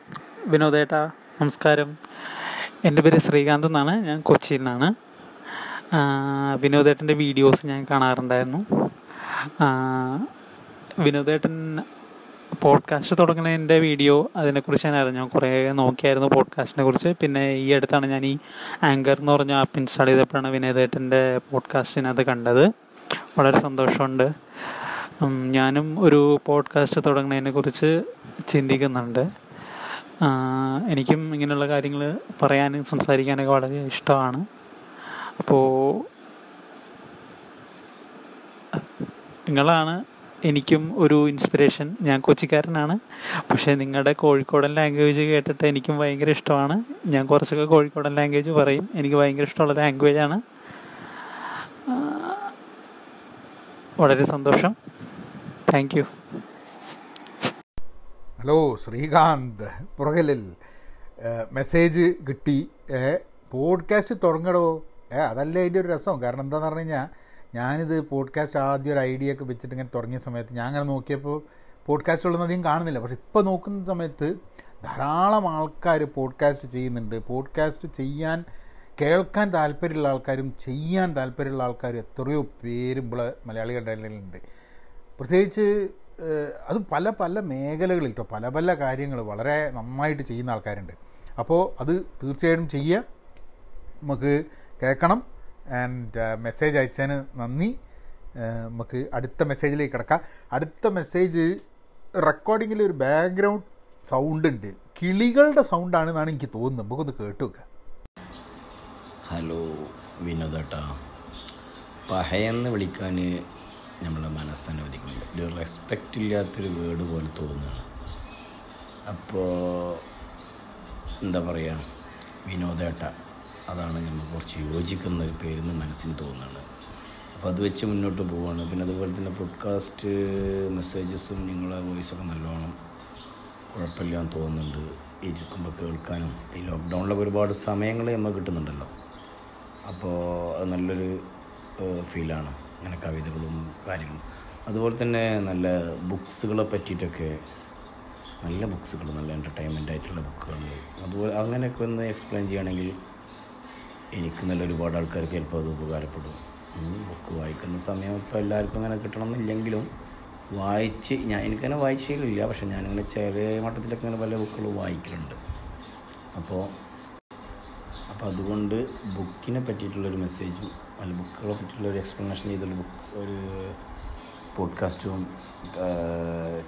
വിനോദേട്ടാ നമസ്കാരം. എന്റെ പേര് ശ്രീകാന്ത് എന്നാണ് ഞാൻ കൊച്ചിയിൽ നിന്നാണ്. വിനോദേട്ടന്റെ വീഡിയോസ് ഞാൻ കാണാറുണ്ടായിരുന്നു. വിനോദേട്ടൻ പോഡ്കാസ്റ്റ് തുടങ്ങുന്നതിന്റെ വീഡിയോ അതിനെക്കുറിച്ച് ഞാൻ അറിഞ്ഞു. കുറേ നോക്കിയായിരുന്നു പോഡ്കാസ്റ്റിനെ കുറിച്ച്. പിന്നെ ഈ അടുത്താണ് ഞാൻ ഈ ആങ്കർ എന്ന് പറഞ്ഞ ആപ്പ് ഇൻസ്റ്റാൾ ചെയ്തപ്പോഴാണ് വിനോദേട്ടന്റെ പോഡ്കാസ്റ്റിനത് കണ്ടത്. വളരെ സന്തോഷമുണ്ട്. ഞാനും ഒരു പോഡ്കാസ്റ്റ് തുടങ്ങുന്നതിനെ കുറിച്ച് ചിന്തിക്കുന്നുണ്ട്. എനിക്കും ഇങ്ങനെയുള്ള കാര്യങ്ങൾ പറയാനും സംസാരിക്കാനൊക്കെ വളരെ ഇഷ്ടമാണ്. അപ്പോൾ നിങ്ങളാണ് എനിക്കും ഒരു ഇൻസ്പിറേഷൻ ഞാൻ കൊച്ചിക്കാരനാണ്. പക്ഷേ നിങ്ങളുടെ കോഴിക്കോടൻ ലാംഗ്വേജ് കേട്ടിട്ട് എനിക്കും ഭയങ്കര ഇഷ്ടമാണ്. ഞാൻ കുറച്ചൊക്കെ കോഴിക്കോടൻ ലാംഗ്വേജ് പറയും. എനിക്ക് ഭയങ്കര ഇഷ്ടമുള്ള ലാംഗ്വേജാണ് വളരെ സന്തോഷം. Thank you hello Srikanth. പുറകിലിൽ message കിട്ടി. പോഡ്കാസ്റ്റ് തുടങ്ങടോ? ഏ അതല്ലേ അതിന്റെ ഒരു രസം. കാരണം എന്താണെന്ന് പറഞ്ഞു കഴിഞ്ഞാൽ ഞാനിത് പോഡ്കാസ്റ്റ് ആദ്യം ഒരു ഐഡിയ ഒക്കെ വെച്ചിട്ട് ഇങ്ങനെ തുടങ്ങിയ സമയത്ത് ഞാൻ അങ്ങനെ നോക്കിയപ്പോൾ പോഡ്കാസ്റ്റുകളൊന്നും അധികം കാണുന്നില്ല. പക്ഷെ ഇപ്പോൾ നോക്കുന്ന സമയത്ത് ധാരാളം ആൾക്കാർ പോഡ്കാസ്റ്റ് ചെയ്യുന്നുണ്ട്. പോഡ്കാസ്റ്റ് ചെയ്യാൻ കേൾക്കാൻ താല്പര്യമുള്ള ആൾക്കാരും ചെയ്യാൻ താല്പര്യമുള്ള ആൾക്കാരും എത്രയോ പേരും ഇവിടെ മലയാളികളുടെ ഇടയിലുണ്ട്. പ്രത്യേകിച്ച് അത് പല പല മേഖലകളിൽ കേട്ടോ പല പല കാര്യങ്ങൾ വളരെ നന്നായിട്ട് ചെയ്യുന്ന ആൾക്കാരുണ്ട്. അപ്പോൾ അത് തീർച്ചയായിട്ടും ചെയ്യുക നമുക്ക് കേൾക്കണം. ആൻഡ് മെസ്സേജ് അയച്ചതിന് നന്ദി. നമുക്ക് അടുത്ത മെസ്സേജിലേക്ക് കിടക്കാം. അടുത്ത മെസ്സേജ് റെക്കോർഡിങ്ങിൽ ഒരു ബാക്ക്ഗ്രൗണ്ട് സൗണ്ട് ഉണ്ട്. കിളികളുടെ സൗണ്ടാണെന്നാണ് എനിക്ക് തോന്നുന്നത്. നമുക്കൊന്ന് കേട്ടു നോക്കാം. ഹലോ വിനോദേട്ടാ പഹയെന്ന് വിളിക്കാൻ നമ്മളെ മനസ്സനുവദിക്കുന്നുണ്ട് ഒരു റെസ്പെക്റ്റ് ഇല്ലാത്തൊരു വേർഡ് പോലെ തോന്നുന്നു. അപ്പോൾ എന്താ പറയുക വിനോദേട്ട അതാണ് നമ്മൾ കുറച്ച് യോജിക്കുന്ന ഒരു പേരെന്ന് മനസ്സിന് തോന്നുന്നത്. അപ്പോൾ അത് വെച്ച് മുന്നോട്ട് പോവുകയാണ് പിന്നെ അതുപോലെ തന്നെ പോഡ്കാസ്റ്റ് മെസ്സേജസും നിങ്ങളെ വോയിസൊക്കെ നല്ലോണം കുഴപ്പമില്ലാന്ന് തോന്നുന്നുണ്ട്. ഇരിക്കുമ്പോൾ കേൾക്കാനും. ഈ ലോക്ക്ഡൗണിലൊക്കെ ഒരുപാട് സമയങ്ങൾ നമ്മൾ കിട്ടുന്നുണ്ടല്ലോ. അപ്പോൾ അത് നല്ലൊരു ഫീലാണ് അങ്ങനെ കവിതകളും കാര്യങ്ങളും. അതുപോലെ തന്നെ നല്ല ബുക്സുകളെ പറ്റിയിട്ടൊക്കെ നല്ല ബുക്സുകൾ നല്ല എന്റർടൈൻമെന്റ് ആയിട്ടുള്ള ബുക്കുകൾ അതുപോലെ അങ്ങനെയൊക്കെ ഒന്ന് എക്സ്പ്ലെയിൻ ചെയ്യുകയാണെങ്കിൽ എനിക്ക് നല്ല ഒരുപാട് ആൾക്കാർക്ക് ചിലപ്പോൾ അത് ഉപകാരപ്പെടും. ബുക്ക് വായിക്കുന്ന സമയം ഇപ്പോൾ എല്ലാവർക്കും അങ്ങനെ കിട്ടണമെന്നില്ലെങ്കിലും വായിച്ച് ഞാൻ എനിക്കങ്ങനെ വായിച്ചില്ല പക്ഷെ ഞാനിങ്ങനെ ചെറിയ മട്ടത്തിലൊക്കെ ഇങ്ങനെ പല ബുക്കുകൾ വായിക്കലുണ്ട്. അപ്പോൾ അപ്പോൾ അതുകൊണ്ട് ബുക്കിനെ പറ്റിയിട്ടുള്ളൊരു മെസ്സേജും അല്ല ബുക്കുകളെ പറ്റിയിട്ടുള്ള ഒരു എക്സ്പ്ലനേഷൻ ചെയ്തുള്ള ബുക്ക് ഒരു പോഡ്കാസ്റ്റും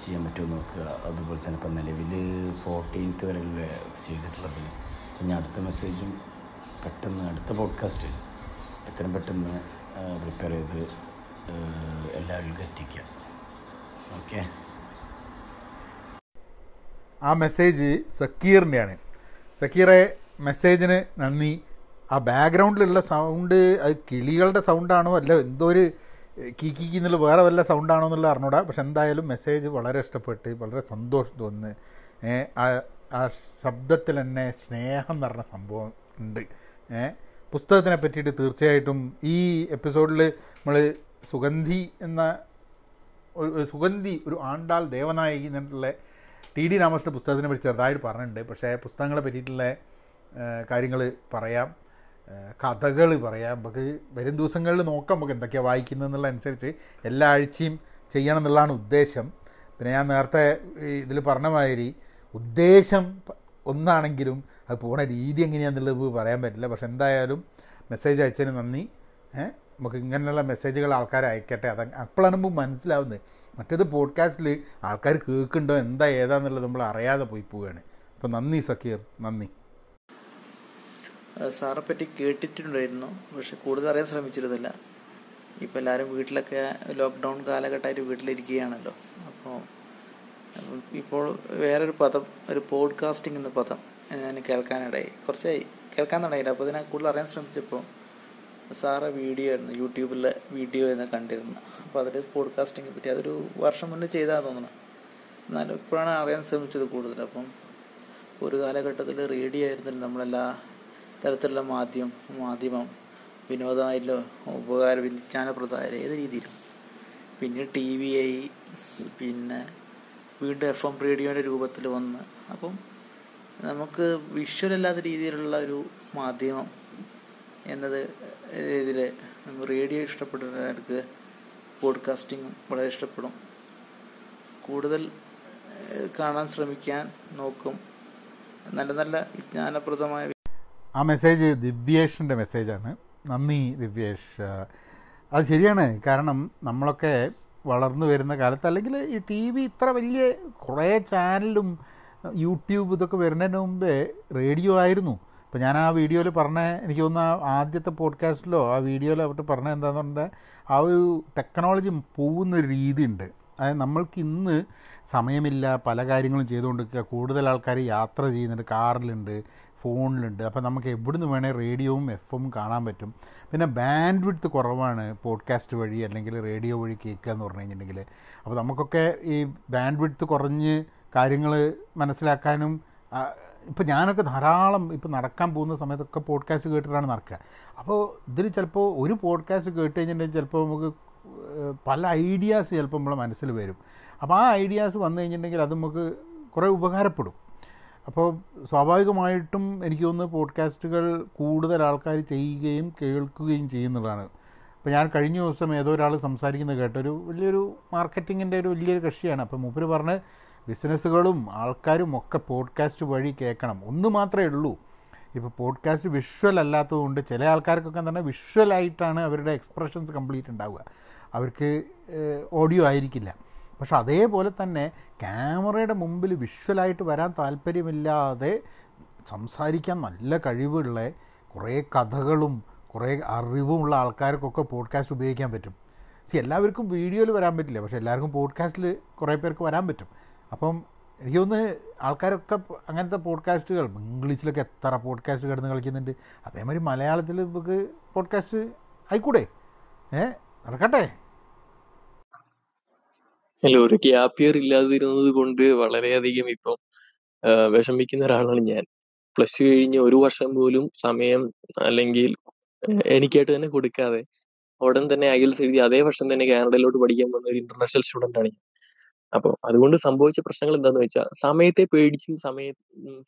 ചെയ്യാൻ പറ്റുമോ നോക്കുക. അതുപോലെ തന്നെ ഇപ്പം നിലവിൽ ഫോർട്ടീൻത്ത് വരെയുള്ള ചെയ്തിട്ടുള്ളത്. ഇനി അടുത്ത മെസ്സേജും പെട്ടെന്ന് അടുത്ത പോഡ്കാസ്റ്റ് എത്രയും പെട്ടെന്ന് പ്രിപ്പയർ ചെയ്ത് ആ, എത്തിക്കാം. ഓക്കെ ആ മെസ്സേജ് സക്കീറിന്റെയാണ് സക്കീറെ മെസ്സേജിന് നന്ദി. ആ ബാക്ക്ഗ്രൗണ്ടിലുള്ള സൗണ്ട് അത് കിളികളുടെ സൗണ്ടാണോ അല്ല എന്തോ ഒരു കീക്കി എന്നുള്ള വേറെ വല്ല സൗണ്ടാണോ എന്നുള്ള അറിഞ്ഞൂടാ. പക്ഷെ എന്തായാലും മെസ്സേജ് വളരെ ഇഷ്ടപ്പെട്ട് വളരെ സന്തോഷം തോന്നുന്നു. ആ ശബ്ദത്തിൽ തന്നെ സ്നേഹം എന്ന് പറഞ്ഞ സംഭവം ഉണ്ട്. പുസ്തകത്തിനെ പറ്റിയിട്ട് തീർച്ചയായിട്ടും ഈ എപ്പിസോഡിൽ നമ്മൾ സുഗന്ധി എന്ന ഒരു സുഗന്ധി ഒരു ആണ്ടാൾ ദേവനായകി എന്നുള്ള ടി ഡി രാമകൃഷ്ണന്റെ പുസ്തകത്തിനെ പറ്റി ചെറുതായിട്ട് പറഞ്ഞിട്ടുണ്ട്. പക്ഷേ പുസ്തകങ്ങളെ പറ്റിയിട്ടുള്ള കാര്യങ്ങൾ പറയാം. കഥകൾ പറയാം. നമുക്ക് വരും ദിവസങ്ങളിൽ നോക്കാം നമുക്ക് എന്തൊക്കെയാണ് വായിക്കുന്നതെന്നുള്ളതനുസരിച്ച് എല്ലാ ആഴ്ചയും ചെയ്യണം എന്നുള്ളതാണ് ഉദ്ദേശം. പിന്നെ ഞാൻ നേരത്തെ ഇതിൽ പറഞ്ഞ മാതിരി ഉദ്ദേശം ഒന്നാണെങ്കിലും അത് പോണ രീതി എങ്ങനെയാണെന്നുള്ളത് പറയാൻ പറ്റില്ല. പക്ഷെ എന്തായാലും മെസ്സേജ് അയച്ചതിന് നന്ദി. നമുക്ക് ഇങ്ങനെയുള്ള മെസ്സേജുകൾ ആൾക്കാർ അയക്കട്ടെ. അത് അപ്പോഴാണ് നമുക്ക് മനസ്സിലാവുന്നത്. മറ്റേത് പോഡ്കാസ്റ്റിൽ ആൾക്കാർ കേൾക്കുന്നുണ്ടോ എന്താ ഏതാന്നുള്ളത് നമ്മൾ അറിയാതെ പോയി പോവുകയാണ്. അപ്പോൾ നന്ദി സക്കീർ. നന്ദി. സാറെ പറ്റി കേട്ടിട്ടുണ്ടായിരുന്നു. പക്ഷെ കൂടുതൽ അറിയാൻ ശ്രമിച്ചിരുന്നില്ല. ഇപ്പോൾ എല്ലാവരും വീട്ടിലൊക്കെ ലോക്ക്ഡൗൺ കാലഘട്ടമായിട്ട് വീട്ടിലിരിക്കുകയാണല്ലോ. അപ്പോൾ അപ്പം ഇപ്പോൾ വേറൊരു പദം ഒരു പോഡ്കാസ്റ്റിംഗ് എന്ന പദം ഞാൻ കേൾക്കാനിടയായി. കുറച്ചായി. കേൾക്കാൻ തുടങ്ങിയില്ല. അപ്പോൾ ഇതിനെ കൂടുതൽ അറിയാൻ ശ്രമിച്ചപ്പോൾ സാറ വീഡിയോ ആയിരുന്നു യൂട്യൂബിലെ വീഡിയോ എന്ന് കണ്ടിരുന്നു. അപ്പോൾ അതിൽ പോഡ്കാസ്റ്റിങ്ങിനെ പറ്റി അതൊരു വർഷം മുന്നേ ചെയ്താൽ തോന്നുന്നു. എന്നാലും ഇപ്പോഴാണ് അറിയാൻ ശ്രമിച്ചത് കൂടുതൽ. അപ്പം ഒരു കാലഘട്ടത്തിൽ റേഡിയോ ആയിരുന്നില്ല നമ്മളെല്ലാ തരത്തിലുള്ള മാധ്യമം മാധ്യമം വിനോദമായില്ലോ ഉപകാര വിജ്ഞാനപ്രദമായാലും ഏത് രീതിയിലും. പിന്നെ ടി വി ആയി പിന്നെ വീണ്ടും എഫ് എം റേഡിയോന്റെ രൂപത്തിൽ വന്ന്. അപ്പം നമുക്ക് വിഷ്വൽ അല്ലാത്ത രീതിയിലുള്ള ഒരു മാധ്യമം എന്നത് ഇതിൽ റേഡിയോ ഇഷ്ടപ്പെടുന്നവർക്ക് പോഡ്കാസ്റ്റിംഗ് വളരെ ഇഷ്ടപ്പെടും. കൂടുതൽ കാണാൻ ശ്രമിക്കാൻ നോക്കും. നല്ല നല്ല വിജ്ഞാനപ്രദമായ ആ മെസ്സേജ് ദിവ്യേഷിന്റെ മെസ്സേജാണ്. നന്ദി ദിവ്യേഷ്. അത് ശരിയാണ്. കാരണം നമ്മളൊക്കെ വളർന്നു വരുന്ന കാലത്ത് അല്ലെങ്കിൽ ഈ ടി വി ഇത്ര വലിയ കുറേ ചാനലും യൂട്യൂബ് ഇതൊക്കെ വരുന്നതിന് മുമ്പേ റേഡിയോ ആയിരുന്നു. അപ്പോൾ ഞാൻ ആ വീഡിയോയിൽ പറഞ്ഞ എനിക്ക് തോന്നുന്നു ആദ്യത്തെ പോഡ്കാസ്റ്റിലോ ആ വീഡിയോയിലോ അവിടെ പറഞ്ഞ എന്താണെന്ന് പറഞ്ഞാൽ ആ ഒരു ടെക്നോളജി പോകുന്ന ഒരു രീതിയുണ്ട്. അതായത് നമ്മൾക്ക് ഇന്ന് സമയമില്ല പല കാര്യങ്ങളും ചെയ്തുകൊണ്ടിരിക്കുക കൂടുതൽ ആൾക്കാർ യാത്ര ചെയ്യുന്നുണ്ട് കാറിലുണ്ട് ഫോണിലുണ്ട്. അപ്പോൾ നമുക്ക് എവിടുന്ന് വേണേൽ റേഡിയോവും എഫും കാണാൻ പറ്റും. പിന്നെ ബാൻഡ് വിഡ്ത്ത് കുറവാണ് പോഡ്കാസ്റ്റ് വഴി അല്ലെങ്കിൽ റേഡിയോ വഴി കേൾക്കുക എന്ന് പറഞ്ഞു കഴിഞ്ഞിട്ടുണ്ടെങ്കിൽ. അപ്പോൾ നമുക്കൊക്കെ ഈ ബാൻഡ് വിഡ്ത്ത് കുറഞ്ഞ് കാര്യങ്ങൾ മനസ്സിലാക്കാനും ഇപ്പോൾ ഞാനൊക്കെ ധാരാളം ഇപ്പോൾ നടക്കാൻ പോകുന്ന സമയത്തൊക്കെ പോഡ്കാസ്റ്റ് കേട്ടിട്ടാണ് നടക്കുക. അപ്പോൾ ഇതിൽ ചിലപ്പോൾ ഒരു പോഡ്കാസ്റ്റ് കേട്ട് കഴിഞ്ഞിട്ടുണ്ടെങ്കിൽ ചിലപ്പോൾ നമുക്ക് പല ഐഡിയാസ് ചിലപ്പോൾ നമ്മളെ മനസ്സിൽ വരും. അപ്പോൾ ആ ഐഡിയാസ് വന്നു കഴിഞ്ഞിട്ടുണ്ടെങ്കിൽ അത് നമുക്ക് കുറേ ഉപകാരപ്പെടും. അപ്പോൾ സ്വാഭാവികമായിട്ടും എനിക്ക് തോന്നുന്നു പോഡ്കാസ്റ്റുകൾ കൂടുതൽ ആൾക്കാർ ചെയ്യുകയും കേൾക്കുകയും ചെയ്യുന്നതാണ്. അപ്പോൾ ഞാൻ കഴിഞ്ഞ ദിവസം ഏതോ ഒരാൾ സംസാരിക്കുന്നത് കേട്ടൊരു വലിയൊരു മാർക്കറ്റിങ്ങിന്റെ ഒരു വലിയൊരു കക്ഷിയാണ്. അപ്പോൾ മൂപ്പര് പറഞ്ഞ് ബിസിനസ്സുകളും ആൾക്കാരും ഒക്കെ പോഡ്കാസ്റ്റ് വഴി കേൾക്കണം. ഒന്ന് മാത്രമേ ഉള്ളൂ. ഇപ്പോൾ പോഡ്കാസ്റ്റ് വിഷ്വൽ അല്ലാത്തതുകൊണ്ട് ചില ആൾക്കാർക്കൊക്കെ തന്നെ വിഷ്വലായിട്ടാണ് അവരുടെ എക്സ്പ്രഷൻസ് കംപ്ലീറ്റ് ഉണ്ടാവുക. അവർക്ക് ഓഡിയോ ആയിരിക്കില്ല. പക്ഷെ അതേപോലെ തന്നെ ക്യാമറയുടെ മുമ്പിൽ വിഷ്വലായിട്ട് വരാൻ താല്പര്യമില്ലാതെ സംസാരിക്കാൻ നല്ല കഴിവുള്ള കുറേ കഥകളും കുറേ അറിവുമുള്ള ആൾക്കാർക്കൊക്കെ പോഡ്കാസ്റ്റ് ഉപയോഗിക്കാൻ പറ്റും. സി എല്ലാവർക്കും വീഡിയോയിൽ വരാൻ പറ്റില്ല. പക്ഷേ എല്ലാവർക്കും പോഡ്കാസ്റ്റിൽ കുറേ പേർക്ക് വരാൻ പറ്റും. അപ്പം എനിക്ക് തോന്നുന്നു ആൾക്കാരൊക്കെ അങ്ങനത്തെ പോഡ്കാസ്റ്റുകൾ ഇംഗ്ലീഷിലൊക്കെ എത്ര പോഡ്കാസ്റ്റ് കിടന്ന് കളിക്കുന്നുണ്ട്. അതേമാതിരി മലയാളത്തിൽ നമുക്ക് പോഡ്കാസ്റ്റ് ആയിക്കൂടെ? ഏ? നടക്കട്ടെ? അല്ല ഒരു ഗ്യാപ്പ് ഇയർ ഇല്ലാതിരുന്നത് കൊണ്ട് വളരെയധികം ഇപ്പം വിഷമിക്കുന്ന ഒരാളാണ് ഞാൻ. പ്ലസ് ടു കഴിഞ്ഞ് ഒരു വർഷം പോലും സമയം അല്ലെങ്കിൽ എനിക്കായിട്ട് തന്നെ കൊടുക്കാതെ ഉടൻ തന്നെ അയൽസ് എഴുതി അതേ വർഷം തന്നെ കാനഡയിലോട്ട് പഠിക്കാൻ വന്ന ഒരു ഇന്റർനാഷണൽ സ്റ്റുഡന്റ് ആണ് ഞാൻ. അപ്പോൾ അതുകൊണ്ട് സംഭവിച്ച പ്രശ്നങ്ങൾ എന്താന്ന് വെച്ചാൽ സമയത്തെ പേടിച്ചും സമയ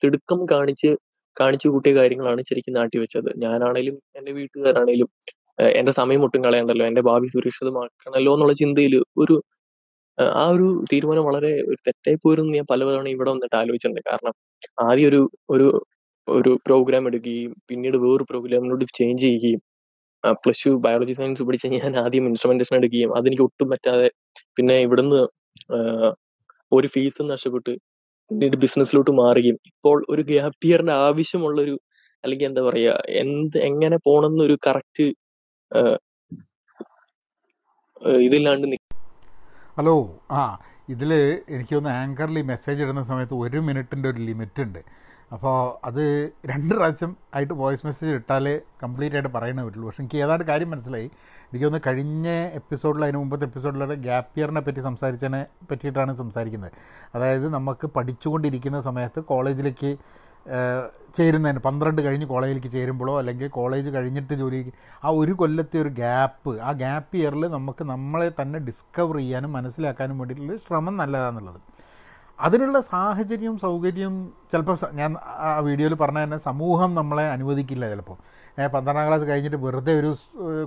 തിടുക്കം കാണിച്ച് കാണിച്ചു കൂട്ടിയ കാര്യങ്ങളാണ് ശരിക്കും നാട്ടി വെച്ചത്. ഞാനാണേലും എന്റെ വീട്ടുകാരാണേലും എന്റെ സമയം ഒട്ടും കളയണ്ടല്ലോ എന്റെ ഭാവി സുരക്ഷിതമാക്കണല്ലോ എന്നുള്ള ചിന്തയിൽ ഒരു ആ ഒരു തീരുമാനം വളരെ ഒരു തെറ്റായി പോയിരുന്നു ഞാൻ പലതവണ ഇവിടെ വന്നിട്ട് ആലോചിച്ചിട്ടുണ്ട്. കാരണം ആദ്യം ഒരു ഒരു ഒരു പ്രോഗ്രാം എടുക്കുകയും പിന്നീട് വേറൊരു പ്രോഗ്രാമിലോട്ട് ചേഞ്ച് ചെയ്യുകയും പ്ലസ് ടു ബയോളജി സയൻസ് പഠിച്ച ഞാൻ ആദ്യം ഇൻസ്ട്രുമെന്റേഷൻ എടുക്കുകയും അതെനിക്ക് ഒട്ടും പറ്റാതെ പിന്നെ ഇവിടുന്ന് ഒരു ഫീസ് നഷ്ടപ്പെട്ട് പിന്നീട് ബിസിനസ്സിലോട്ട് മാറുകയും. ഇപ്പോൾ ഒരു ഗ്യാപ് ഇയറിന്റെ ആവശ്യമുള്ളൊരു അല്ലെങ്കിൽ എന്താ പറയാ എന്ത് എങ്ങനെ പോണെന്നൊരു കറക്റ്റ് ഇതില്ലാണ്ട് ഹലോ. ആ ഇതിൽ എനിക്കൊന്ന് ആങ്കറിൽ ആങ്കറിൽ മെസ്സേജ് ഇടുന്ന സമയത്ത് ഒരു മിനിറ്റിന്റെ ഒരു ലിമിറ്റ് ഉണ്ട്. അപ്പോൾ അത് രണ്ട് പ്രാവശ്യം ആയിട്ട് വോയിസ് മെസ്സേജ് ഇട്ടാലേ കംപ്ലീറ്റ് ആയിട്ട് പറയണേ പറ്റുള്ളൂ. പക്ഷേ എനിക്ക് ഏതാണ്ട് കാര്യം മനസ്സിലായി. എനിക്കൊന്ന് കഴിഞ്ഞ എപ്പിസോഡിൽ അതിന് മുമ്പത്തെ എപ്പിസോഡിലൂടെ ഗ്യാപ്പ് ഇയറിനെ പറ്റി സംസാരിച്ചതിനെ പറ്റിയിട്ടാണ് സംസാരിക്കുന്നത്. അതായത് നമുക്ക് പഠിച്ചുകൊണ്ടിരിക്കുന്ന സമയത്ത് കോളേജിലേക്ക് ചേരുന്നതിന് പന്ത്രണ്ട് കഴിഞ്ഞ് കോളേജിലേക്ക് ചേരുമ്പോഴോ അല്ലെങ്കിൽ കോളേജ് കഴിഞ്ഞിട്ട് ജോലിക്ക് ആ ഒരു കൊല്ലത്തെ ഒരു ഗ്യാപ്പ് ആ ഗ്യാപ്പ് ഇയറിൽ നമുക്ക് നമ്മളെ തന്നെ ഡിസ്കവർ ചെയ്യാനും മനസ്സിലാക്കാനും വേണ്ടിയിട്ടുള്ള ശ്രമം നല്ലതാണെന്നുള്ളത് അതിനുള്ള സാഹചര്യവും സൗകര്യവും ചിലപ്പോൾ ഞാൻ ആ വീഡിയോയിൽ പറഞ്ഞ തന്നെ സമൂഹം നമ്മളെ അനുവദിക്കില്ല ചിലപ്പോൾ. പന്ത്രണ്ടാം ക്ലാസ് കഴിഞ്ഞിട്ട് വെറുതെ ഒരു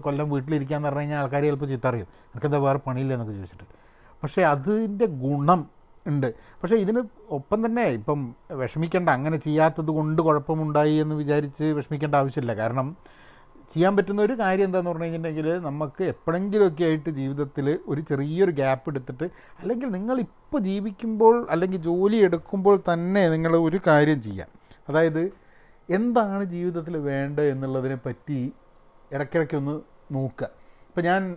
കൊല്ലം വീട്ടിലിരിക്കാന്ന് പറഞ്ഞു കഴിഞ്ഞാൽ ആൾക്കാർ ചിലപ്പോൾ ചിത്തറിയും. എനിക്കെന്താ വേറെ പണിയില്ല? എന്നൊക്കെ ചോദിച്ചിട്ട്. പക്ഷേ അതിന്റെ ഗുണം ഉണ്ട്. പക്ഷേ ഇതിന് ഒപ്പം തന്നെ ഇപ്പം വിഷമിക്കേണ്ട അങ്ങനെ ചെയ്യാത്തത് കൊണ്ട് കുഴപ്പമുണ്ടായി എന്ന് വിചാരിച്ച് വിഷമിക്കേണ്ട ആവശ്യമില്ല. കാരണം ചെയ്യാൻ പറ്റുന്ന ഒരു കാര്യം എന്താണെന്ന് പറഞ്ഞു കഴിഞ്ഞിട്ടുണ്ടെങ്കിൽ നമുക്ക് എപ്പോഴെങ്കിലുമൊക്കെ ആയിട്ട് ജീവിതത്തിൽ ഒരു ചെറിയൊരു ഗ്യാപ്പ് എടുത്തിട്ട് അല്ലെങ്കിൽ നിങ്ങളിപ്പോൾ ജീവിക്കുമ്പോൾ അല്ലെങ്കിൽ ജോലി എടുക്കുമ്പോൾ തന്നെ നിങ്ങൾ ഒരു കാര്യം ചെയ്യാം. അതായത് എന്താണ് ജീവിതത്തിൽ വേണ്ടത് എന്നുള്ളതിനെ പറ്റി ഇടയ്ക്കിടയ്ക്കൊന്ന് നോക്കുക. ഇപ്പം ഞാൻ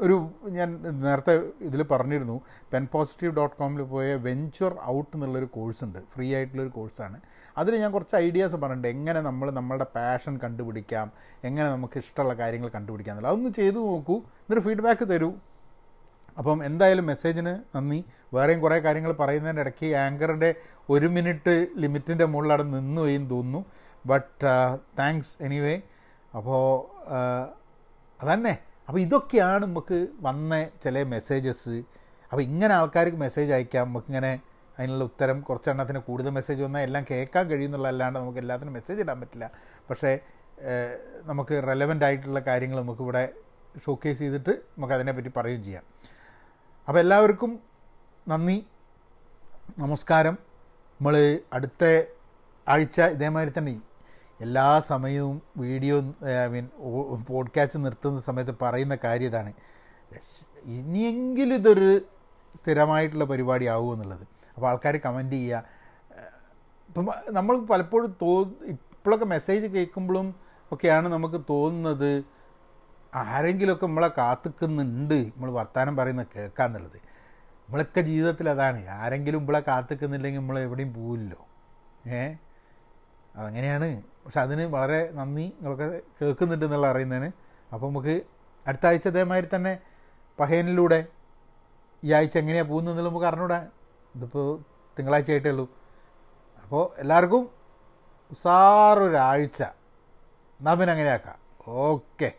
ഒരു ഞാൻ നേരത്തെ ഇതിൽ പറഞ്ഞിരുന്നു പെൻ പോസിറ്റീവ് ഡോട്ട് കോമിൽ പോയ വെഞ്ചർ ഔട്ട് എന്നുള്ളൊരു കോഴ്സുണ്ട് ഫ്രീ ആയിട്ടുള്ളൊരു കോഴ്സാണ് അതിൽ ഞാൻ കുറച്ച് ഐഡിയാസ് പറഞ്ഞിട്ടുണ്ട് എങ്ങനെ നമ്മൾ നമ്മളുടെ പാഷൻ കണ്ടുപിടിക്കാം എങ്ങനെ നമുക്ക് ഇഷ്ടമുള്ള കാര്യങ്ങൾ കണ്ടുപിടിക്കാം എന്നുള്ളത്. അതൊന്ന് ചെയ്തു നോക്കൂ എന്നിട്ട് ഫീഡ്ബാക്ക് തരൂ. അപ്പം എന്തായാലും മെസ്സേജിന് നന്ദി. വേറെയും കുറേ കാര്യങ്ങൾ പറയുന്നതിന്റെ ഇടയ്ക്ക് ആങ്കറിന്റെ ഒരു മിനിറ്റ് ലിമിറ്റിന്റെ മുകളിൽ അവിടെ നിന്നു പോയി തോന്നുന്നു. ബട്ട് താങ്ക്സ് എനിവേ അപ്പോൾ അതന്നെ. അപ്പോൾ ഇതൊക്കെയാണ് നമുക്ക് വന്ന ചില മെസ്സേജസ് അപ്പോൾ ഇങ്ങനെ ആൾക്കാർക്ക് മെസ്സേജ് അയക്കാം. നമുക്കിങ്ങനെ അതിനുള്ള ഉത്തരം കുറച്ചെണ്ണത്തിന് കൂടുതൽ മെസ്സേജ് വന്നാൽ എല്ലാം കേൾക്കാൻ കഴിയുന്നുള്ളതല്ലാണ്ട് നമുക്ക് എല്ലാത്തിനും മെസ്സേജ് ഇടാൻ പറ്റില്ല. പക്ഷേ നമുക്ക് റെലവന്റ് ആയിട്ടുള്ള കാര്യങ്ങൾ നമുക്കിവിടെ ഷോക്കേസ് ചെയ്തിട്ട് നമുക്ക് അതിനെപ്പറ്റി പറയുകയും ചെയ്യാം. അപ്പോൾ എല്ലാവർക്കും നന്ദി. നമസ്കാരം. നമ്മൾ അടുത്ത ആഴ്ച ഇതേമാതിരി തന്നെ എല്ലാ സമയവും വീഡിയോ ഐ മീൻ പോഡ്കാസ്റ്റ് നിർത്തുന്ന സമയത്ത് പറയുന്ന കാര്യം ഇതാണ്. ഇനിയെങ്കിലും ഇതൊരു സ്ഥിരമായിട്ടുള്ള പരിപാടി ആവുമോ എന്നുള്ളത്. അപ്പോൾ ആൾക്കാർ കമന്റ് ചെയ്യുക ഇപ്പം നമ്മൾ പലപ്പോഴും തോ ഇപ്പോഴൊക്കെ മെസ്സേജ് കേൾക്കുമ്പോഴും ഒക്കെയാണ് നമുക്ക് തോന്നുന്നത് ആരെങ്കിലുമൊക്കെ നമ്മളെ കാത്തുക്കുന്നുണ്ട്. നമ്മൾ വർത്തമാനം പറയുന്നത് കേൾക്കാന്നുള്ളത് നമ്മളൊക്കെ ജീവിതത്തിൽ അതാണ്. ആരെങ്കിലും ഇവിടെ കാത്തുക്കുന്നില്ലെങ്കിൽ നമ്മൾ എവിടെയും പോവില്ലല്ലോ. ഏ? അതങ്ങനെയാണ് പക്ഷെ അതിന് വളരെ നന്ദി. നിങ്ങളൊക്കെ കേൾക്കുന്നുണ്ട് എന്നുള്ള അറിയുന്നതിന്. അപ്പോൾ നമുക്ക് അടുത്ത ആഴ്ച അതേമാതിരി തന്നെ പഹയനിലൂടെ ഈ ആഴ്ച എങ്ങനെയാണ് പോകുന്നത് എന്നുള്ളത് നമുക്ക് അറിഞ്ഞൂടാ. ഇതിപ്പോൾ തിങ്കളാഴ്ച ആയിട്ടേ ഉള്ളൂ. അപ്പോൾ എല്ലാവർക്കും ഉസാറൊരാഴ്ച. എന്നാൽ പിന്നെ അങ്ങനെയാക്കാം. ഓക്കെ.